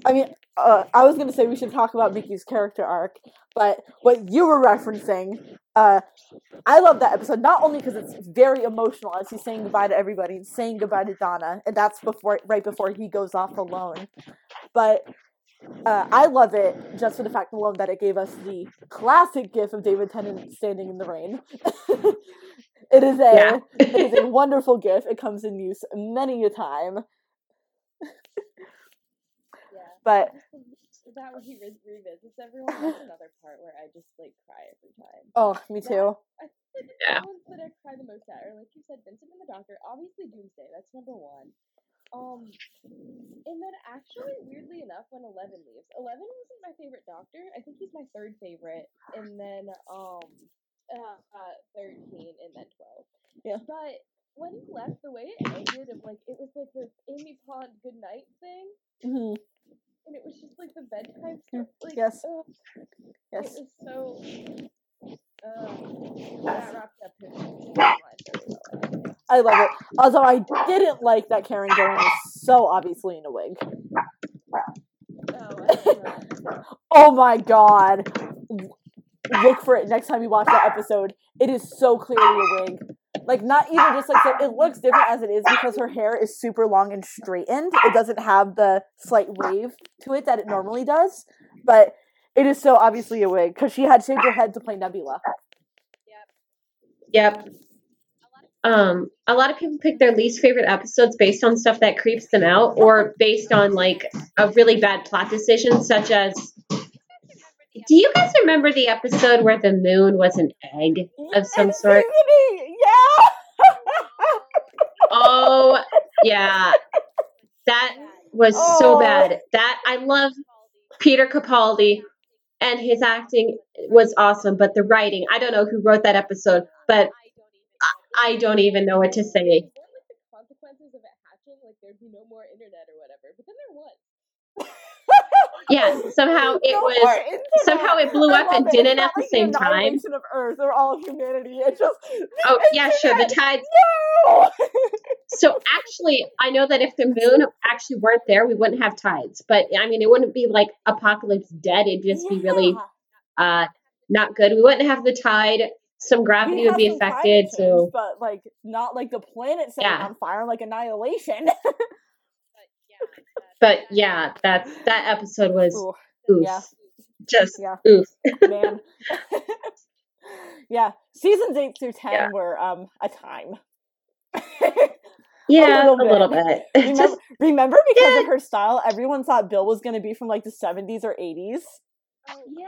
I mean, uh, I was gonna say we should talk about Mickey's character arc, but what you were referencing, uh, I love that episode not only because it's very emotional as he's saying goodbye to everybody and saying goodbye to Donna, and that's before right before he goes off alone, but. Uh, I love it just for the fact alone that it gave us the classic gif of David Tennant standing in the rain. it is a Yeah. it is a wonderful gif. It comes in use many a time. yeah. But Just the- that when he re- revisits everyone, that's another part where I just like cry every time. oh, me too. I think the ones that I cry the most at are like you said, Vincent and the Doctor. Obviously, Doomsday. That's number one. Um, and then actually, weirdly enough, when Eleven leaves, Eleven wasn't my favorite Doctor. I think he's my third favorite, and then um, uh, uh thirteen, and then twelve. Yeah. But when he left, the way it ended, of like it was like this Amy Pond good night thing, hmm and it was just like the bedtime Mm, stuff. Like, yes. ugh, Yes. it was so. Uh, that wrapped up his timeline very well. I love it. Although I didn't like that Karen Gillan was so obviously in a wig. Oh, I don't know. Oh my god. Look for it next time you watch that episode. It is so clearly a wig. Like not even just like so it looks different as it is because her hair is super long and straightened. It doesn't have the slight wave to it that it normally does. But it is so obviously a wig because she had shaved her head to play Nebula. Yep. Um, a lot of people pick their least favorite episodes based on stuff that creeps them out or based on like a really bad plot decision, such as do you guys remember the episode where the moon was an egg of some sort? Oh, yeah. That was so Oh. bad. That I love Peter Capaldi. and his acting was awesome, but the writing, I don't know who wrote that episode, but I don't even know what to say. What like the consequences of it hatching? Like there'd be no more internet or whatever. But then there was. Yeah, somehow it No was somehow it blew up and it. didn't It's at the like same time. of Earth or all of humanity. It just Oh the yeah, sure. The internet. tides. No. So actually, I know that if the moon actually weren't there, we wouldn't have tides. But I mean, it wouldn't be like apocalypse dead. It'd just be really uh not good. We wouldn't have the tide. Some gravity We'd would be have some affected. change, So but like not like the planet setting Yeah. on fire, like annihilation. but yeah, that that episode was Ooh, oof. yeah. Just Yeah. oof. man. yeah, seasons eight through ten Yeah. were um a time. Yeah, a little little, bit. bit. remember, Just remember because Yeah. of her style, everyone thought Bill was gonna be from like the seventies or eighties. Oh yeah.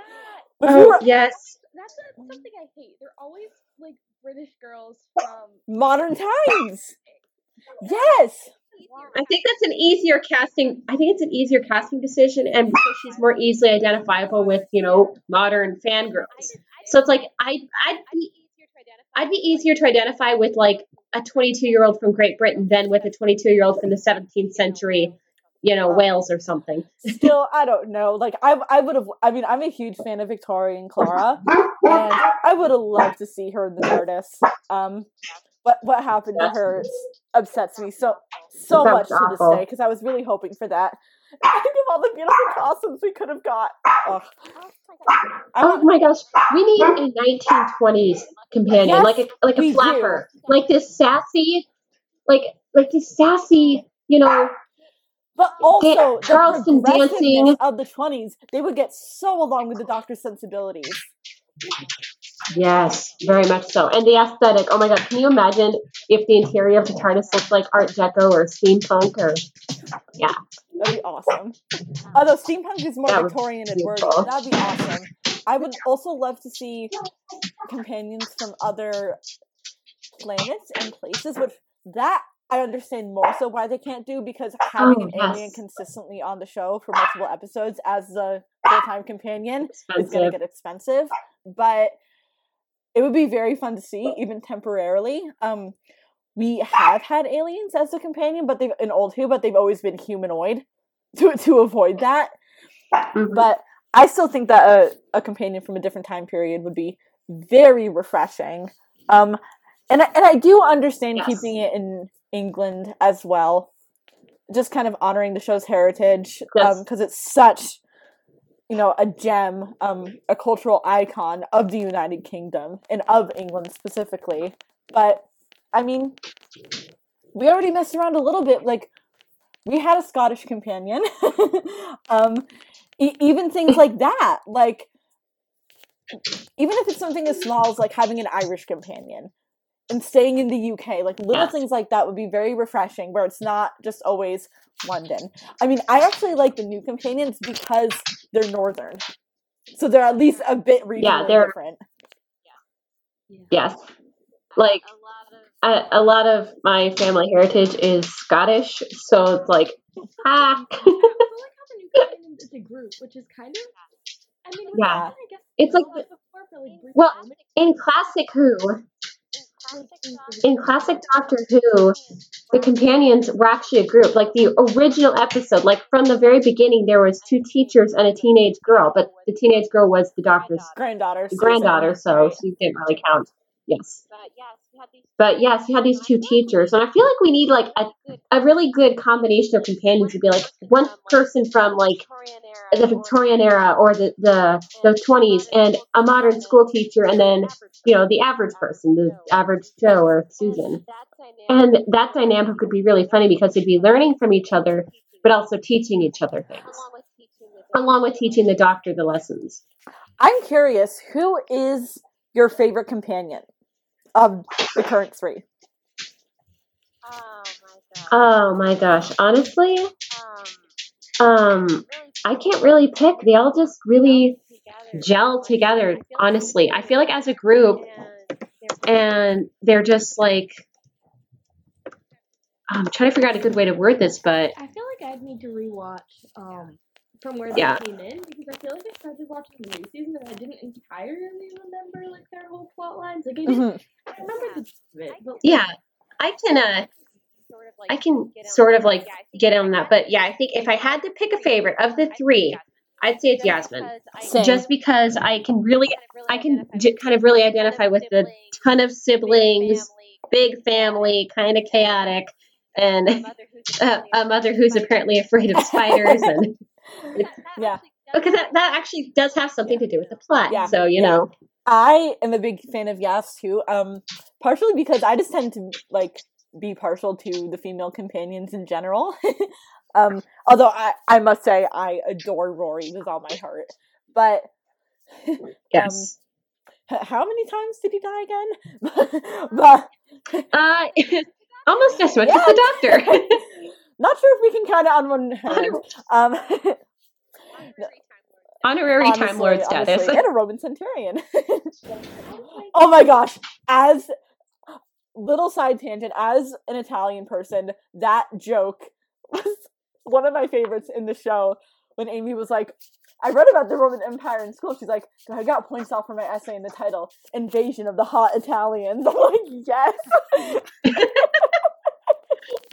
Oh were yes. That's a, something I hate. They're always like British girls from modern times. Yes. I think that's an easier casting. I think it's an easier casting decision, and because she's more easily identifiable with you know modern fangirls. So it's like I I'd be I'd be easier to identify with like a 22 year old from Great Britain than with a 22 year old from the 17th century, you know, Wales or something. Still, I don't know. Like I, I would have. I mean, I'm a huge fan of Victoria and Clara, and I would have loved to see her in the TARDIS. Um, what what happened to her s- upsets me so so That much was to this day because I was really hoping for that. Think of all the beautiful costumes we could have got. Ugh. Oh my gosh, we need a 1920s companion, Yes, like a like we a do. flapper, like this sassy, like like this sassy, you know. but also the Charleston progressiveness dancing. of the 20s, they would get so along with the Doctor's sensibilities. Yes, very much so. And the aesthetic. Oh my god, can you imagine if the interior of the TARDIS looked like Art Deco or steampunk or yeah? That'd be awesome. Although steampunk is more That Victorian and beautiful. that'd be awesome. I would also love to see companions from other planets and places, which that I understand more so why they can't do because having Oh, an alien consistently on the show for multiple episodes as the full time companion is going to get expensive. But it would be very fun to see, even temporarily. Um, we have had aliens as a companion, but they've in old Who, but they've always been humanoid to to avoid that. Mhm. But I still think that a, a companion from a different time period would be very refreshing. Um, and I- and I do understand Yes. keeping it in England as well, just kind of honoring the show's heritage Yes. because it's such you know a gem, um, a cultural icon of the United Kingdom and of England specifically. But I mean, we already messed around a little bit, like. We had a Scottish companion. um, e- even things like that like even if it's something as small as like having an irish companion and staying in the uk like little things like that would be very refreshing where it's not just always london i mean i actually like the new companions because they're northern. So they're at least a bit regionally they're- different. Yes, like a, a lot of my family heritage is Scottish, so it's like ah, I feel like how the new companions is a group, which is kind of. I mean, Yeah. I guess It's like realized before, but like Bridget Well, in classic Who, in classic Doctor Who, the companions were actually a group. Like the original episode, like from the very beginning, there was two teachers and a teenage girl, but the teenage girl was the doctor's granddaughter granddaughter, so she didn't really count. Yes, But yes, you had these two teachers, and I feel like we need like a, a really good combination of companions to be like one person from like the Victorian era or the the the twenties, and a modern school teacher, and then you know the average person, the average Joe or Susan. And that dynamic would be really funny because they'd be learning from each other, but also teaching each other things, along with teaching the doctor the lessons. i'm curious who is your favorite companion of the current three Oh my. Oh my gosh, honestly, Um, um, I can't really pick. They all just really gel together. Honestly, I feel like as a group, and they're just like. I'm trying to figure out a good way to word this, but I feel like I'd need to rewatch um from where Yeah. they came in because I feel like I started watching the new season and I didn't entirely remember like their whole plot lines. Like I didn't Mhm. I remember the gist of it, but Yeah, I can. Uh, Sort of like I can get on sort that. of like Yeah, I think get on that, but yeah, I think if I had to pick a I'd favorite of the three, I'd say it's Just Yasmin. Same. Just because I can really, kind of really I can identify j- with kind of really identify with the ton of siblings, big family, kind of chaotic, and a mother who's a, apparently a mother who's afraid of apparently afraid of spiders, and spiders. That- that Yeah. because that that actually does have something to do with the plot. Yeah. So you Yeah. know, I am a big fan of Yas too. Um, partially because I just tend to like be partial to the female companions in general. um, although I, I must say I adore Rory with all my heart. But yes. h- how many times did he die again? but Uh, almost as much as the doctor. Not sure if we can count it on one hand. Um, Honorary Time Lord. Honorary Time Lord honestly, status. honestly, and a Roman centurion. oh my gosh! As little side tangent, as an Italian person, that joke was one of my favorites in the show. When Amy was like, "I read about the Roman Empire in school," she's like, "I got points off for my essay in the title, Invasion of the Hot Italians." I'm like, "Yes."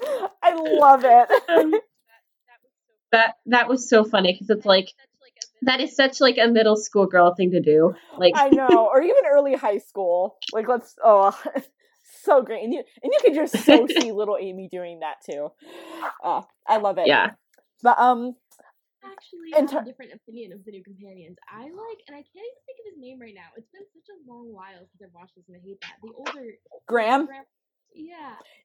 I love it. that that was so funny because it's like that is such like a middle school girl thing to do. Like I know, or even early high school. Like let's oh, so great, and you and you could just so see little Amy doing that too. Oh, I love it. yeah. but um, actually In have ter- a different opinion of the new companions. I like, and I can't even think of his name right now. It's been such a long while since I've watched this, and I hate that. The older Graham. yeah,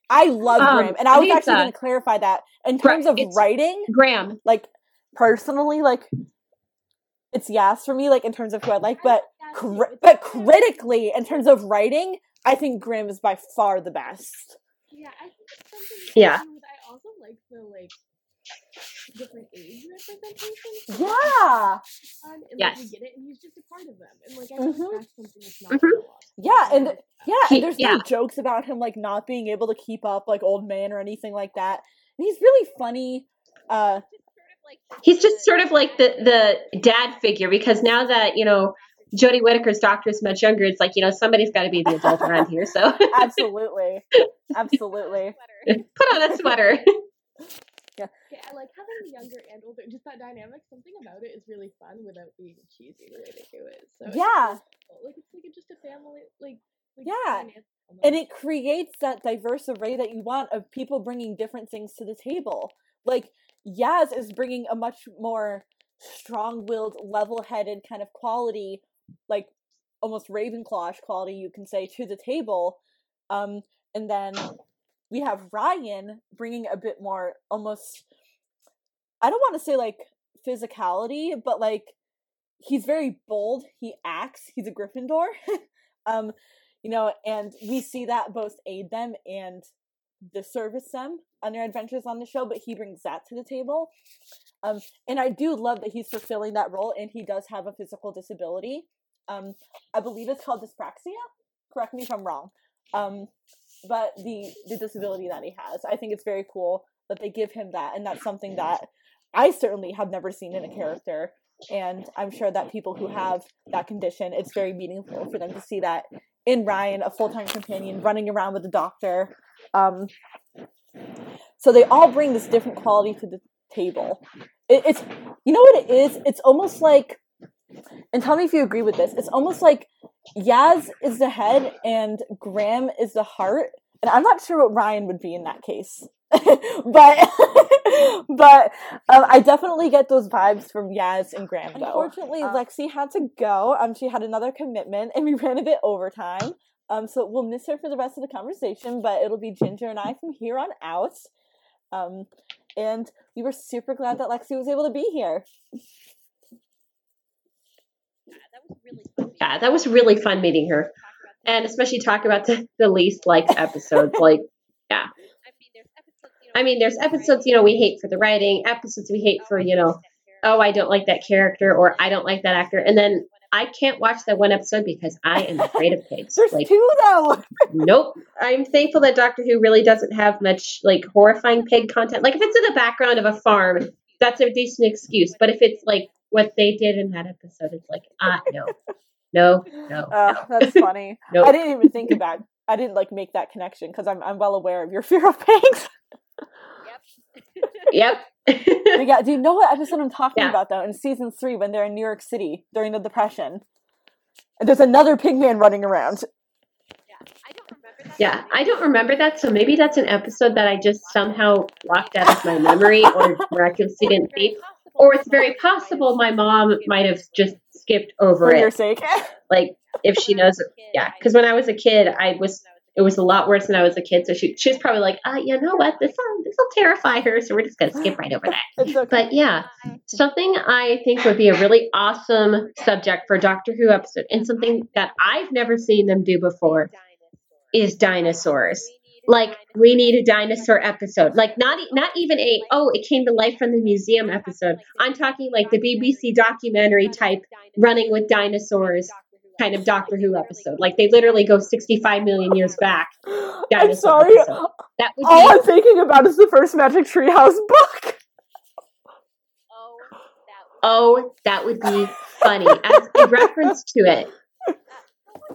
I love Um, Graham, and I I was think actually going to clarify that in Gra- terms of it's- writing, Graham. like personally, like it's yes for me, like in terms of who I like, but cri- but critically, in terms of writing, I think Graham is by far the best. Yeah, I think it's something. Yeah. to do with- I also like the like different age representation. Yeah, fun, and like we Yes. get it, and he's just a part of them, and like I think Mhm. that's something that's not Mhm. done a lot. yeah, and Yeah, He- and there's yeah. no jokes about him like not being able to keep up like old man or anything like that. And he's really funny. Uh He's just sort of like the the dad figure because now that you know Jodie Whittaker's doctor is much younger, it's like you know somebody's got to be the adult around here. So absolutely. absolutely. put on a sweater. Yeah, I like having the younger and older, just that dynamic. Something about it is really fun without being cheesy the way they do it. So it's Yeah. really like it's like just a family, like, like Yeah, And it creates that diverse array that you want of people bringing different things to the table. Like Yaz is bringing a much more strong-willed, level-headed kind of quality, like almost Ravenclawish quality, you can say, to the table. Um, and then we have Ryan bringing a bit more, almost. I don't want to say like physicality, but like he's very bold. He acts. He's a Gryffindor. um, you know, and we see that both aid them and disservice them on their adventures on the show, but he brings that to the table. Um, and I do love that he's fulfilling that role, and he does have a physical disability. Um, I believe it's called dyspraxia. Correct me if I'm wrong. Um, but the the disability that he has, I think it's very cool that they give him that, and that's something that I certainly have never seen in a character. And I'm sure that people who have that condition, it's very meaningful for them to see that in Ryan, a full time companion running around with the doctor. Um, so they all bring this different quality to the table. It, it's you know what it is. It's almost like, and tell me if you agree with this. It's almost like Yaz is the head and Graham is the heart, and I'm not sure what Ryan would be in that case. but but um, I definitely get those vibes from Yaz and Graham. Though. Unfortunately, Um, Lexi had to go. Um, she had another commitment, and we ran a bit overtime. Um, so we'll miss her for the rest of the conversation, but it'll be Ginger and I from here on out. Um, and we were super glad that Lexi was able to be here. that was really fun. yeah, that was really fun meeting her, and especially talk about the, the least liked episodes. Like, yeah, I mean, there's episodes. You know, I mean, there's episodes you know we hate for the writing, episodes we hate for you know, oh I don't like that character or I don't like that actor, and then I can't watch that one episode because I am afraid of pigs. There's Like, two though. nope. I'm thankful that Doctor Who really doesn't have much like horrifying pig content. Like if it's in the background of a farm, that's a decent excuse. But if it's like what they did in that episode, it's like ah no, no, no, Uh, no. that's funny. Nope. I didn't even think about. I didn't like make that connection because I'm I'm well aware of your fear of pigs. Yep. But yeah, do you know what episode I'm talking Yeah. about though? In season three, when they're in New York City during the Depression, and there's another pig man running around. Yeah, I don't remember that. yeah, I don't remember that, so maybe that's an episode that I just somehow blocked out of my memory or miraculously didn't see. Or it's very possible my mom might have just skipped over For your it. sake. Like if she knows. Yeah, because when I was a kid, I was it was a lot worse when I was a kid. So she she's probably like, uh, you know what, this will this will terrify her, so we're just gonna skip right over that. okay. But yeah, something I think would be a really awesome subject for a Doctor Who episode, and something that I've never seen them do before is dinosaurs. Like we need a dinosaur episode. Like not e- not even a oh it came to life from the museum episode. I'm talking like the BBC documentary type running with dinosaurs kind of Doctor Who episode. Like they literally go 65 million years back. I'm sorry. episode. That would All be I'm thinking about is the first Magic Treehouse book. Oh, that would oh that would be funny as a reference to it.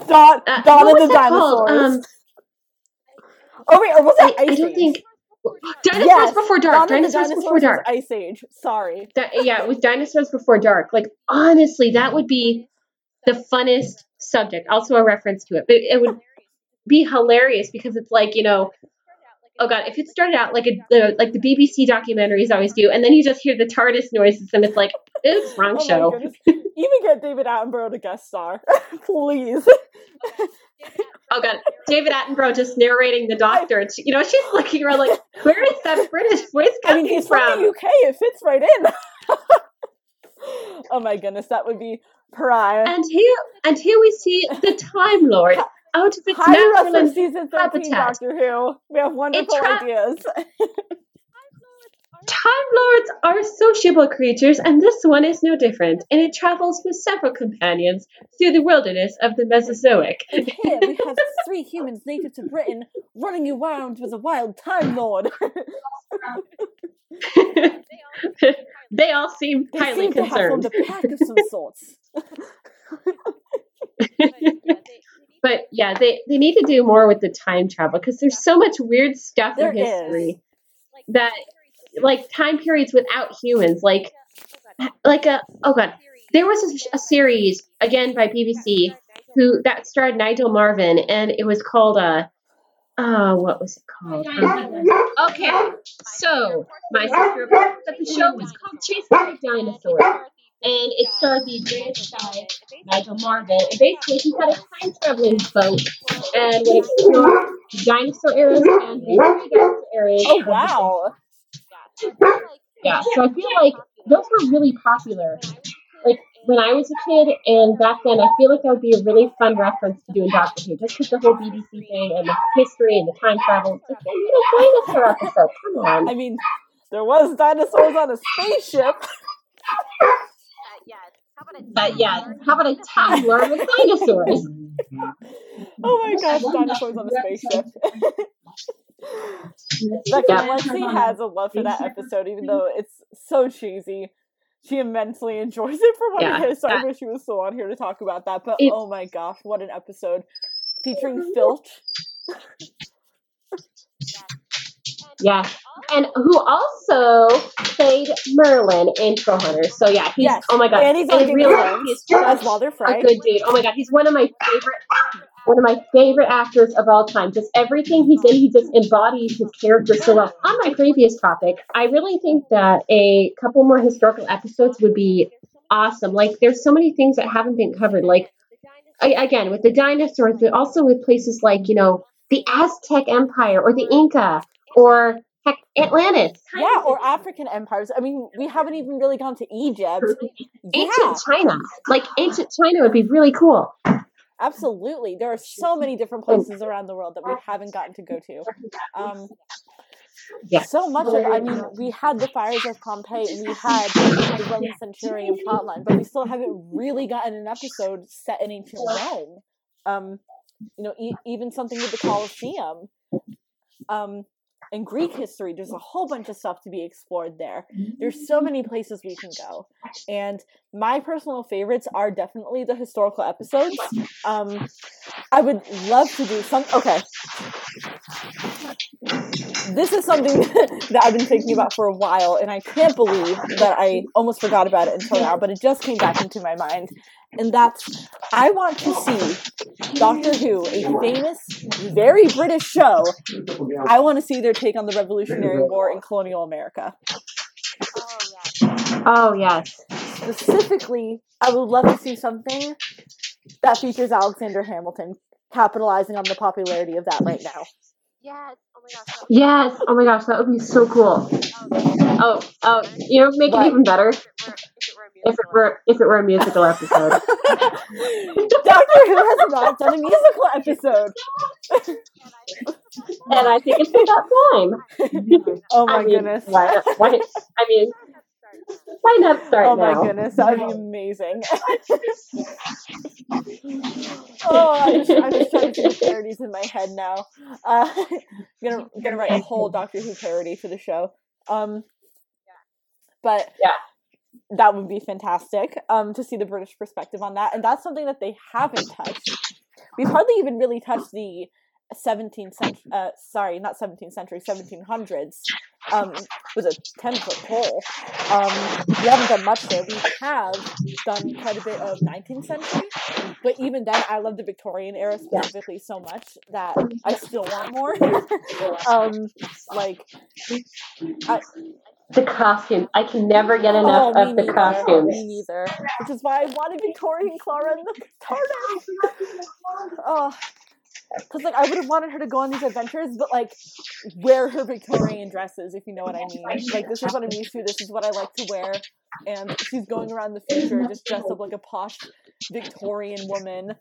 Dot, Uh, Dawn what and was the? Dinosaurs. Um, oh wait, or was I, that I Ice don't Age? think dinosaurs Yes, before dark. Dawn and Dinosaurs before dark. Ice Age. Sorry. That, yeah, it was dinosaurs before dark. Like honestly, that would be the funnest subject. Also a reference to it, but it would be hilarious because it's like you know, oh god, if it started out like a the, like the BBC documentaries always do, and then you just hear the TARDIS noises, and it's like, oops, wrong Oh show. Even get David Attenborough to guest star, please. Oh god, David Attenborough just narrating the Doctor. She, you know, she's looking around like, where is that British voice I coming mean, he's from from? the UK. It fits right in. oh my goodness, that would be prime. And here, and here we see the Time Lord out of its us natural for season 13, habitat. Doctor Who. We have wonderful tra- ideas. Time Lords are sociable creatures, and this one is no different. And it travels with several companions through the wilderness of the Mesozoic. And here we have three humans native to Britain running around with a wild Time Lord. they all seem They highly seem to have concerned. pack of some sorts. But yeah, they, they need to do more with the time travel because there's so much weird stuff There in is. history that, like time periods without humans, like like a oh god, there was a, a series again by BBC who that starred Nigel Marven, and it was called uh oh what was it called? Um, okay, so my sister but the show was called Chasing the Dinosaur, and it starred the British guy Nigel Marven, and basically he had a time traveling boat, and when it explored dinosaur eras and the pre-dinosaur eras. Oh wow! yeah, so I feel like those were really popular. Like when I was a kid and back then, I feel like that would be a really fun reference to do in Doctor Who, just because the whole BBC thing and the history and the time travel. It's like, need a dinosaur episode. Come on. I mean, there was dinosaurs on a spaceship. But yeah, how about a time lord with dinosaurs? Oh my gosh, dinosaurs on a spaceship. Becky Yeah. Leslie has a love for that episode, even though it's so cheesy. She immensely enjoys it for what Yeah, it is. So I that- wish she was still on here to talk about that. But It's- oh my gosh, what an episode featuring Filch. Yeah. And who also played Merlin in Troll Hunters. So yeah, he's Yes, oh my god. and he's and Game really, he's as such Walder a good dude. Oh my god, he's one of my favorite one of my favorite actors of all time. Just everything he's in, he just embodies his character so well. On my previous topic, I really think that a couple more historical episodes would be awesome. Like there's so many things that haven't been covered. Like I, again with the dinosaurs, but also with places like you know the Aztec Empire or the Inca or heck Atlantis. Yeah, or African empires. I mean, we haven't even really gone to Egypt. Yeah, Ancient China. Like ancient China would be really cool. absolutely. There are so many different places around the world that we haven't gotten to go to. Um, Yeah. so much of I mean, we had the fires of Pompeii and we had the Roman Centurion plotline, but we still haven't really gotten an episode set in ancient Rome. Um, you know, e- even something with the Colosseum. Um, and Greek history. There's a whole bunch of stuff to be explored there. There's so many places we can go. And my personal favorites are definitely the historical episodes. Um, I would love to do some. Okay. This is something that I've been thinking about for a while, and I can't believe that I almost forgot about it until now, but it just came back into my mind. And that's I want to see Doctor Who, a famous, very British show. I want to see their take on the Revolutionary War in colonial America. Oh yes. Oh yes. Specifically, I would love to see something that features Alexander Hamilton capitalizing on the popularity of that right now. Yes. Oh my gosh. that would Yes. Oh my gosh, that would be so cool. Oh, oh, you know, make What? it even better If it were, if it were a if it were if it were a musical episode. Doctor Who has not done a musical episode. and I think it's about time. Oh my I mean, goodness. Why, why, I mean, why not start Oh my now? goodness, that would be amazing. oh, I'm just, I'm just trying to see the parodies in my head now. Uh, I'm gonna gonna write a whole Doctor Who parody for the show. Um, but Yeah. That would be fantastic. Um, to see the British perspective on that, and that's something that they haven't touched. We've hardly even really touched the 17th century. Uh, sorry, not 17th century, 1700s. Um, with a 10 foot pole. Um, we haven't done much there. We have done quite a bit of 19th century, but even then, I love the Victorian era specifically so much that I still want more. um, like, I, The costume. I can never get oh, enough oh, of the neither. costumes. Me neither. Which is why I wanted Victorian Clara in the TARDIS. Oh, because like I would have wanted her to go on these adventures, but like wear her Victorian dresses, if you know what I mean. Like this is what I'm used to. This is what I like to wear, and she's going around the future just dressed up like a posh Victorian woman.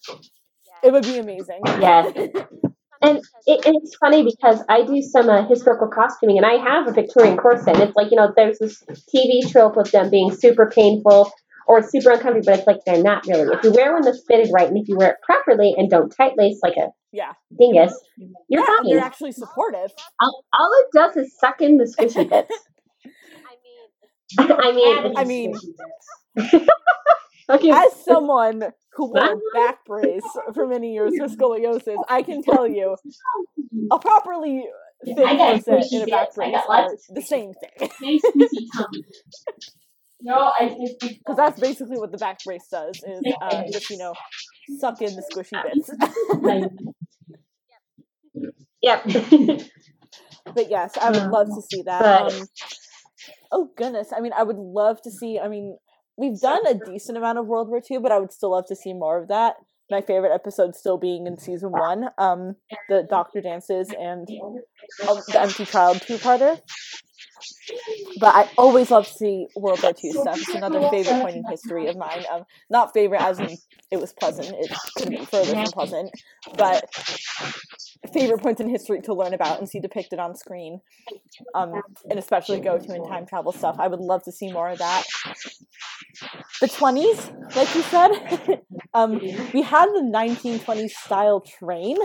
It would be amazing. Yes. And it, it's funny because I do some uh, historical costuming, and I have a Victorian corset. And it's like you know, there's this TV trope of them being super painful or super uncomfortable, but it's like they're not really. If you wear one that's fitted right, and if you wear it properly and don't tight lace like a Yeah, dingus, you're yeah, fine. you're actually supportive. all, all it does is suck in the squishy bits. I mean, I mean, I mean, okay, as someone who wore a back brace for many years for scoliosis, I can tell you a properly fit I got corset and a back bits. Brace got are the same thing. Nice squishy tummy. No, I Because that's basically what the back brace does is uh, just you know suck in the squishy bits. yep. but yes, I would love to see that. But- Um, oh goodness, I mean, I would love to see. I mean, we've done a decent amount of World War II, but I would still love to see more of that. My favorite episode still being in season one, um, the Doctor dances and the Empty Child two-parter. But I always love to see World War II stuff. It's another favorite point in history of mine. Um, not favorite as in it was pleasant. It could be further from pleasant, but favorite points in history to learn about and see depicted on screen. Um, and especially go to in time travel stuff. I would love to see more of that. The 20s, like you said, um, we had the 1920s style train,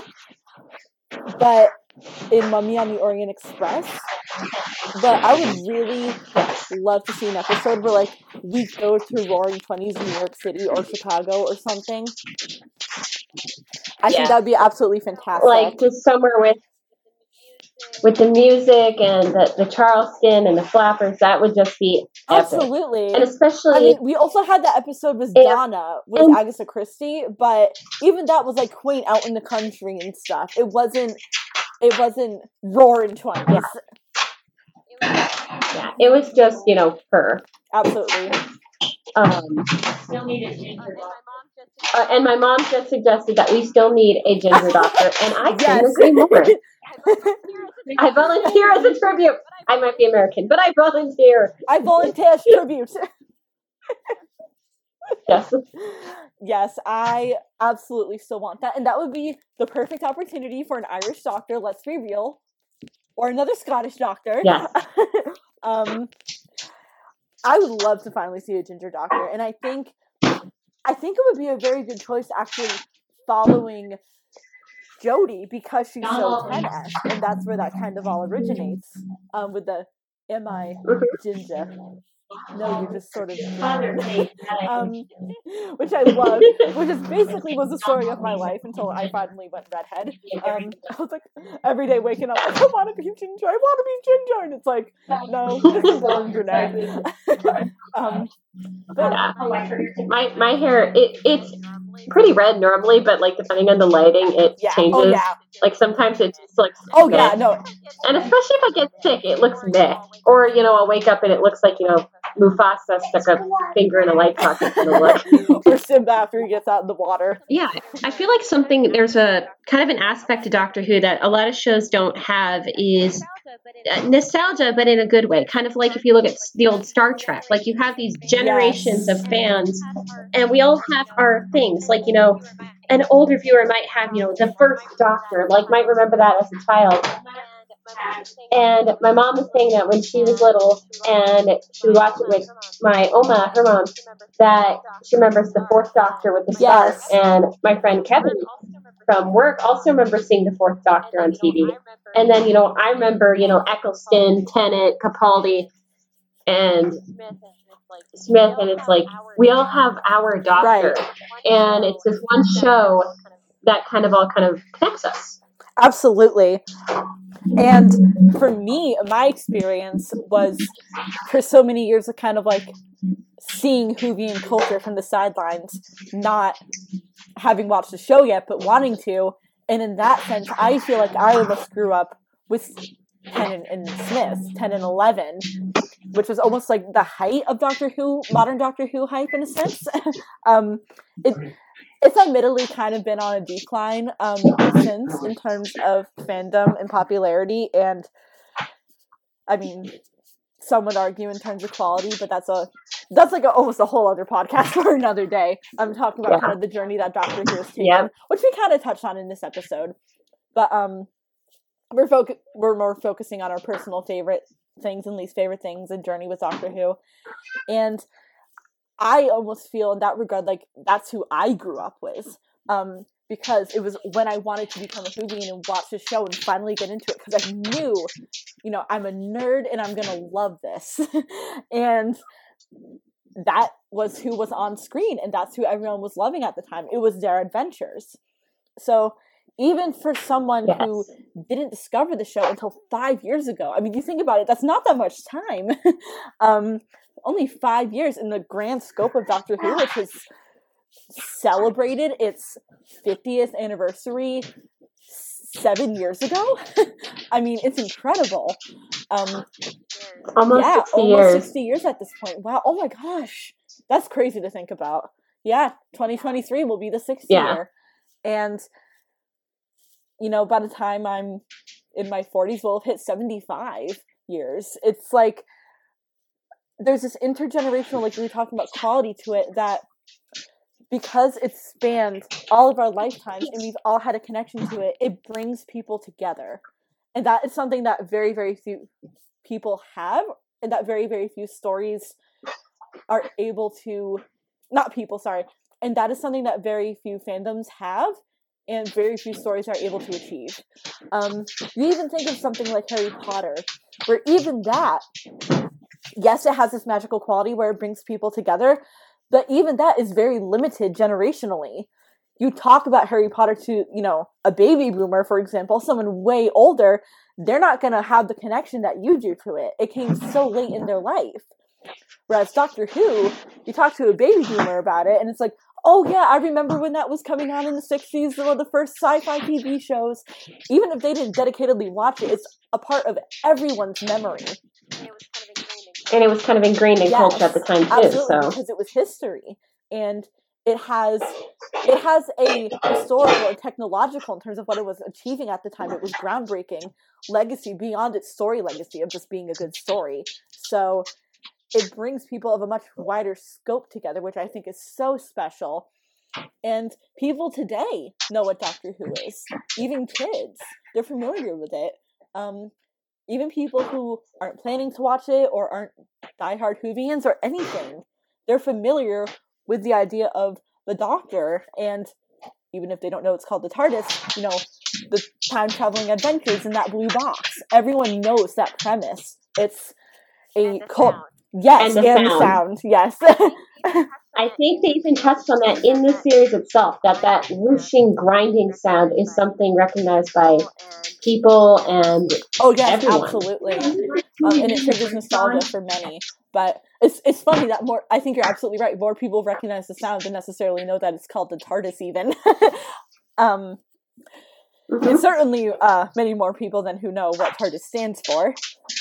but in Mummy on the Orient Express. But I would really love to see an episode where, like, we go to Roaring Twenties, New York City or Chicago or something. I Yeah. think that would be absolutely fantastic. like just somewhere with with the music and the, the Charleston and the flappers, that would just be epic. absolutely. And especially I mean, we also had that episode with And- Donna with and- Agatha Christie, but even that was like quaint out in the country and stuff. It wasn't. It wasn't roaring twenties. yeah, it was just, you know, her. Absolutely. Um, still need a ginger uh, and my mom just suggested that we still need a ginger doctor, and I couldn't agree more. I volunteer as volunteer as a tribute. I might be American, but I volunteer. I volunteer as tribute. Yes. yes, I absolutely still want that, and that would be the perfect opportunity for an Irish doctor. Let's be real, or another Scottish doctor. Yes. um, I would love to finally see a ginger doctor, and I think, I think it would be a very good choice actually following Jodie because she's so 10s, and that's where that kind of all originates. Um, with the "Am I ginger?" No, you're just sort of um, which I love, which is basically was the story of my life until I finally went redhead. Um, I was like every day waking up, like, I want to be ginger, I want to be ginger, and it's like, no, this is blonde brunette. um, but Yeah. Uh, my my hair it it's pretty red normally, but like depending on the lighting, it yeah, changes. oh yeah, Like sometimes it just looks. oh yeah, meh. no, And especially if I get sick, it looks meh. Or you know, I'll wake up and it looks like you know Mufasa stuck a finger in a light socket kind of look. or Simba after he gets out in the water. Yeah, I feel like something there's a kind of an aspect to Doctor Who that a lot of shows don't have is uh, nostalgia, but in a good way. Kind of like if you look at the old Star Trek, like you have these generations Yes. of fans, and we all have our things. Like you know, an older viewer might have you know the first Doctor, like might remember that as a child. And my mom was saying that when she was little and she would watch it with my Oma, her mom, that she remembers the fourth Doctor with the. Yes. And my friend Kevin from work also remembers seeing the fourth Doctor on TV. And then, you know, I remember, you know, Eccleston, Tennant, Capaldi, and Smith, and it's like we all have our Doctor. And it's this one show that kind of all kind of connects us. Absolutely. And for me, my experience was for so many years of kind of like seeing Whovian culture from the sidelines, not having watched the show yet, but wanting to. And in that sense, I feel like I almost grew up with 10 and, Smith, 10 and 11, which was almost like the height of Doctor Who, modern Doctor Who hype in a sense. um, it, it's admittedly kind of been on a decline um, since in terms of fandom and popularity and i mean some would argue in terms of quality but that's a that's like a, almost a whole other podcast for another day i'm talking about Yeah. kind of the journey that dr who has taken Yeah. which we kind of touched on in this episode but um we're foc- we're more focusing on our personal favorite things and least favorite things and journey with doctor who and I almost feel in that regard like that's who I grew up with. Um, because it was when I wanted to become a Whovian and watch the show and finally get into it because I knew, you know, I'm a nerd and I'm gonna love this. and that was who was on screen and that's who everyone was loving at the time. It was their adventures. So even for someone who didn't discover the show until five years ago, I mean, you think about it, that's not that much time. um, only five years in the grand scope of Doctor Who, which has celebrated its 50th anniversary seven years ago. I mean, it's incredible. Um, Almost yeah, 60 almost years. 60 years at this point. Wow. Oh my gosh. That's crazy to think about. Yeah, 2023 will be the sixth Yeah. year. And, you know, by the time I'm in my 40s, we'll have hit 75 years. It's like there's this intergenerational, like we were talking about, quality to it that because it's spanned all of our lifetimes and we've all had a connection to it, it brings people together. And that is something that very, very few people have, and that very, very few stories are able to, not people, sorry, and that is something that very few fandoms have, and very few stories are able to achieve. Um, you even think of something like Harry Potter, where even that, yes, it has this magical quality where it brings people together, but even that is very limited generationally. You talk about Harry Potter to, you know, a baby boomer, for example, someone way older, they're not going to have the connection that you do to it. It came so late in their life. Whereas Doctor Who, you talk to a baby boomer about it, and it's like, oh yeah, I remember when that was coming on in the 60s, one of the first sci fi TV shows. Even if they didn't dedicatedly watch it, it's a part of everyone's memory. And it was kind of ingrained in culture at the time too. So because it was history, and it has it has a historical and technological in terms of what it was achieving at the time. It was groundbreaking legacy beyond its story legacy of just being a good story. So it brings people of a much wider scope together, which I think is so special. And people today know what Doctor Who is. Even kids, they're familiar with it. Um, even people who aren't planning to watch it or aren't diehard Whovians or anything, they're familiar with the idea of the Doctor. And even if they don't know it's called the TARDIS, you know, the time traveling adventures in that blue box. Everyone knows that premise. It's a And cult. sound. Yes, And and the the sound. sound. Yes. I think they even touched on that in the series itself. That that whooshing, grinding sound is something recognized by people and oh yes, Everyone. absolutely. Um, and it triggers nostalgia for many. But it's it's funny that more. I think you're absolutely right. More people recognize the sound than necessarily know that it's called the TARDIS. Even. um, and certainly uh, many more people than who know what TARDIS stands for.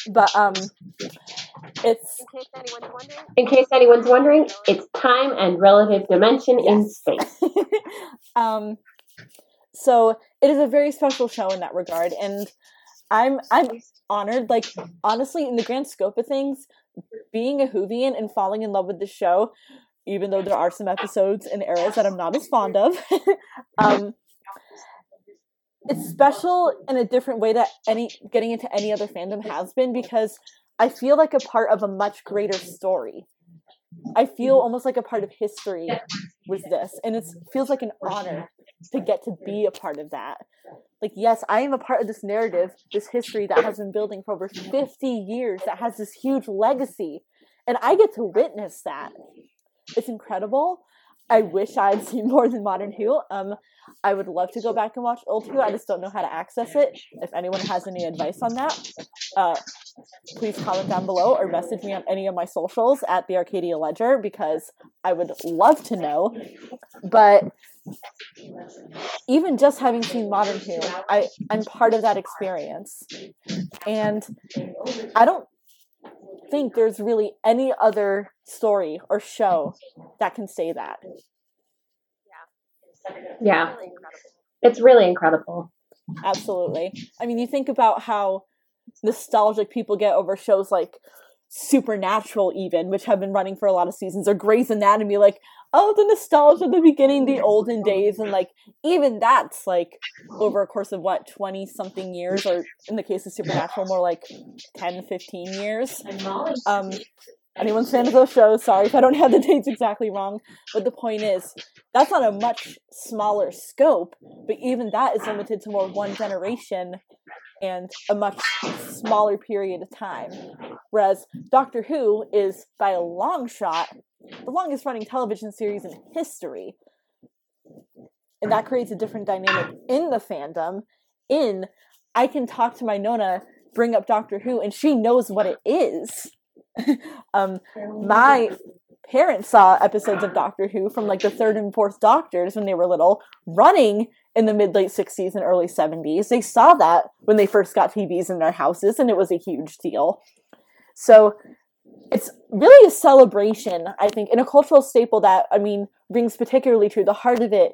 But um, it's In case anyone's wondering, in case anyone's wondering, it's time and relative dimension in space. um, so it is a very special show in that regard, and I'm I'm honored. Like honestly, in the grand scope of things, being a Whovian and falling in love with the show, even though there are some episodes and eras that I'm not as fond of, um, it's special in a different way that any getting into any other fandom has been because I feel like a part of a much greater story. I feel almost like a part of history with this, and it feels like an honor to get to be a part of that. Like, yes, I am a part of this narrative, this history that has been building for over 50 years, that has this huge legacy, and I get to witness that. It's incredible. I wish I had seen more than Modern Who. Um, I would love to go back and watch old Who. I just don't know how to access it. If anyone has any advice on that, uh, please comment down below or message me on any of my socials at the Arcadia Ledger because I would love to know. But even just having seen Modern Who, I, I'm part of that experience. And I don't think there's really any other story or show that can say that. Yeah, really incredible. it's really incredible. Absolutely. I mean, you think about how nostalgic people get over shows like Supernatural, even, which have been running for a lot of seasons, or Grey's Anatomy, like, oh, the nostalgia the beginning, the olden days, and like, even that's like over a course of what, 20 something years, or in the case of Supernatural, more like 10, 15 years. Um, anyone's fan of those shows, sorry if I don't have the dates exactly wrong, but the point is, that's on a much smaller scope, but even that is limited to more one generation and a much smaller period of time. Whereas Doctor Who is, by a long shot, the longest running television series in history. And that creates a different dynamic in the fandom. In, I can talk to my Nona, bring up Doctor Who, and she knows what it is. um, my parents saw episodes of Doctor Who from like the third and fourth Doctors when they were little, running in the mid late 60s and early 70s. They saw that when they first got TVs in their houses, and it was a huge deal. So it's really a celebration, I think, and a cultural staple that, I mean, rings particularly true. The heart of it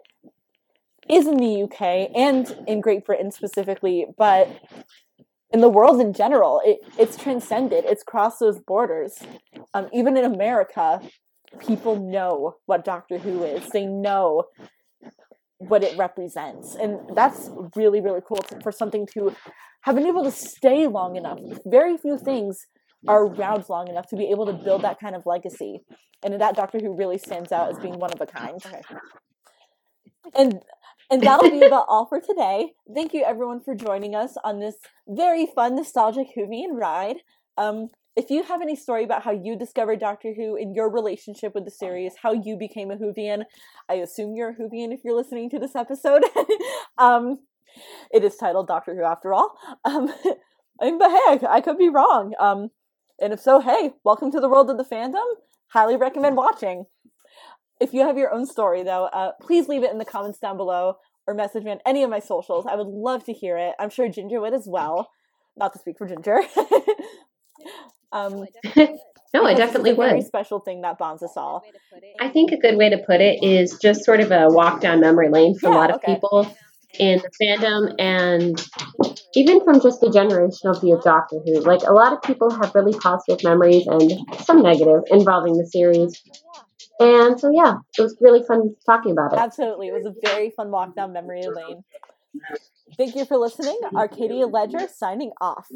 is in the UK and in Great Britain specifically, but in the world in general, it, it's transcended. It's crossed those borders. Um, even in America, people know what Doctor Who is. They know what it represents, and that's really really cool for something to have been able to stay long enough. Very few things are around long enough to be able to build that kind of legacy, and that Doctor Who really stands out as being one of a kind. And and that'll be about all for today. Thank you everyone for joining us on this very fun, nostalgic Whovian ride. Um, if you have any story about how you discovered Doctor Who in your relationship with the series, how you became a Whovian, I assume you're a Whovian if you're listening to this episode. um, it is titled Doctor Who after all. Um, but hey, I, I could be wrong. Um, and if so, hey, welcome to the world of the fandom. Highly recommend watching. If you have your own story, though, uh, please leave it in the comments down below or message me on any of my socials. I would love to hear it. I'm sure Ginger would as well. Not to speak for Ginger. um, No, I because this is definitely a very would. special thing that bonds us all. Way to put it. I think a good way to put it is just sort of a walk down memory lane for Yeah, a lot of okay. people in the fandom and even from just the generational view of Doctor Who. Like a lot of people have really positive memories and some negative involving the series. And so yeah, it was really fun talking about it. Absolutely. It was a very fun walk down memory lane. Thank you for listening. Arcadia Ledger signing off.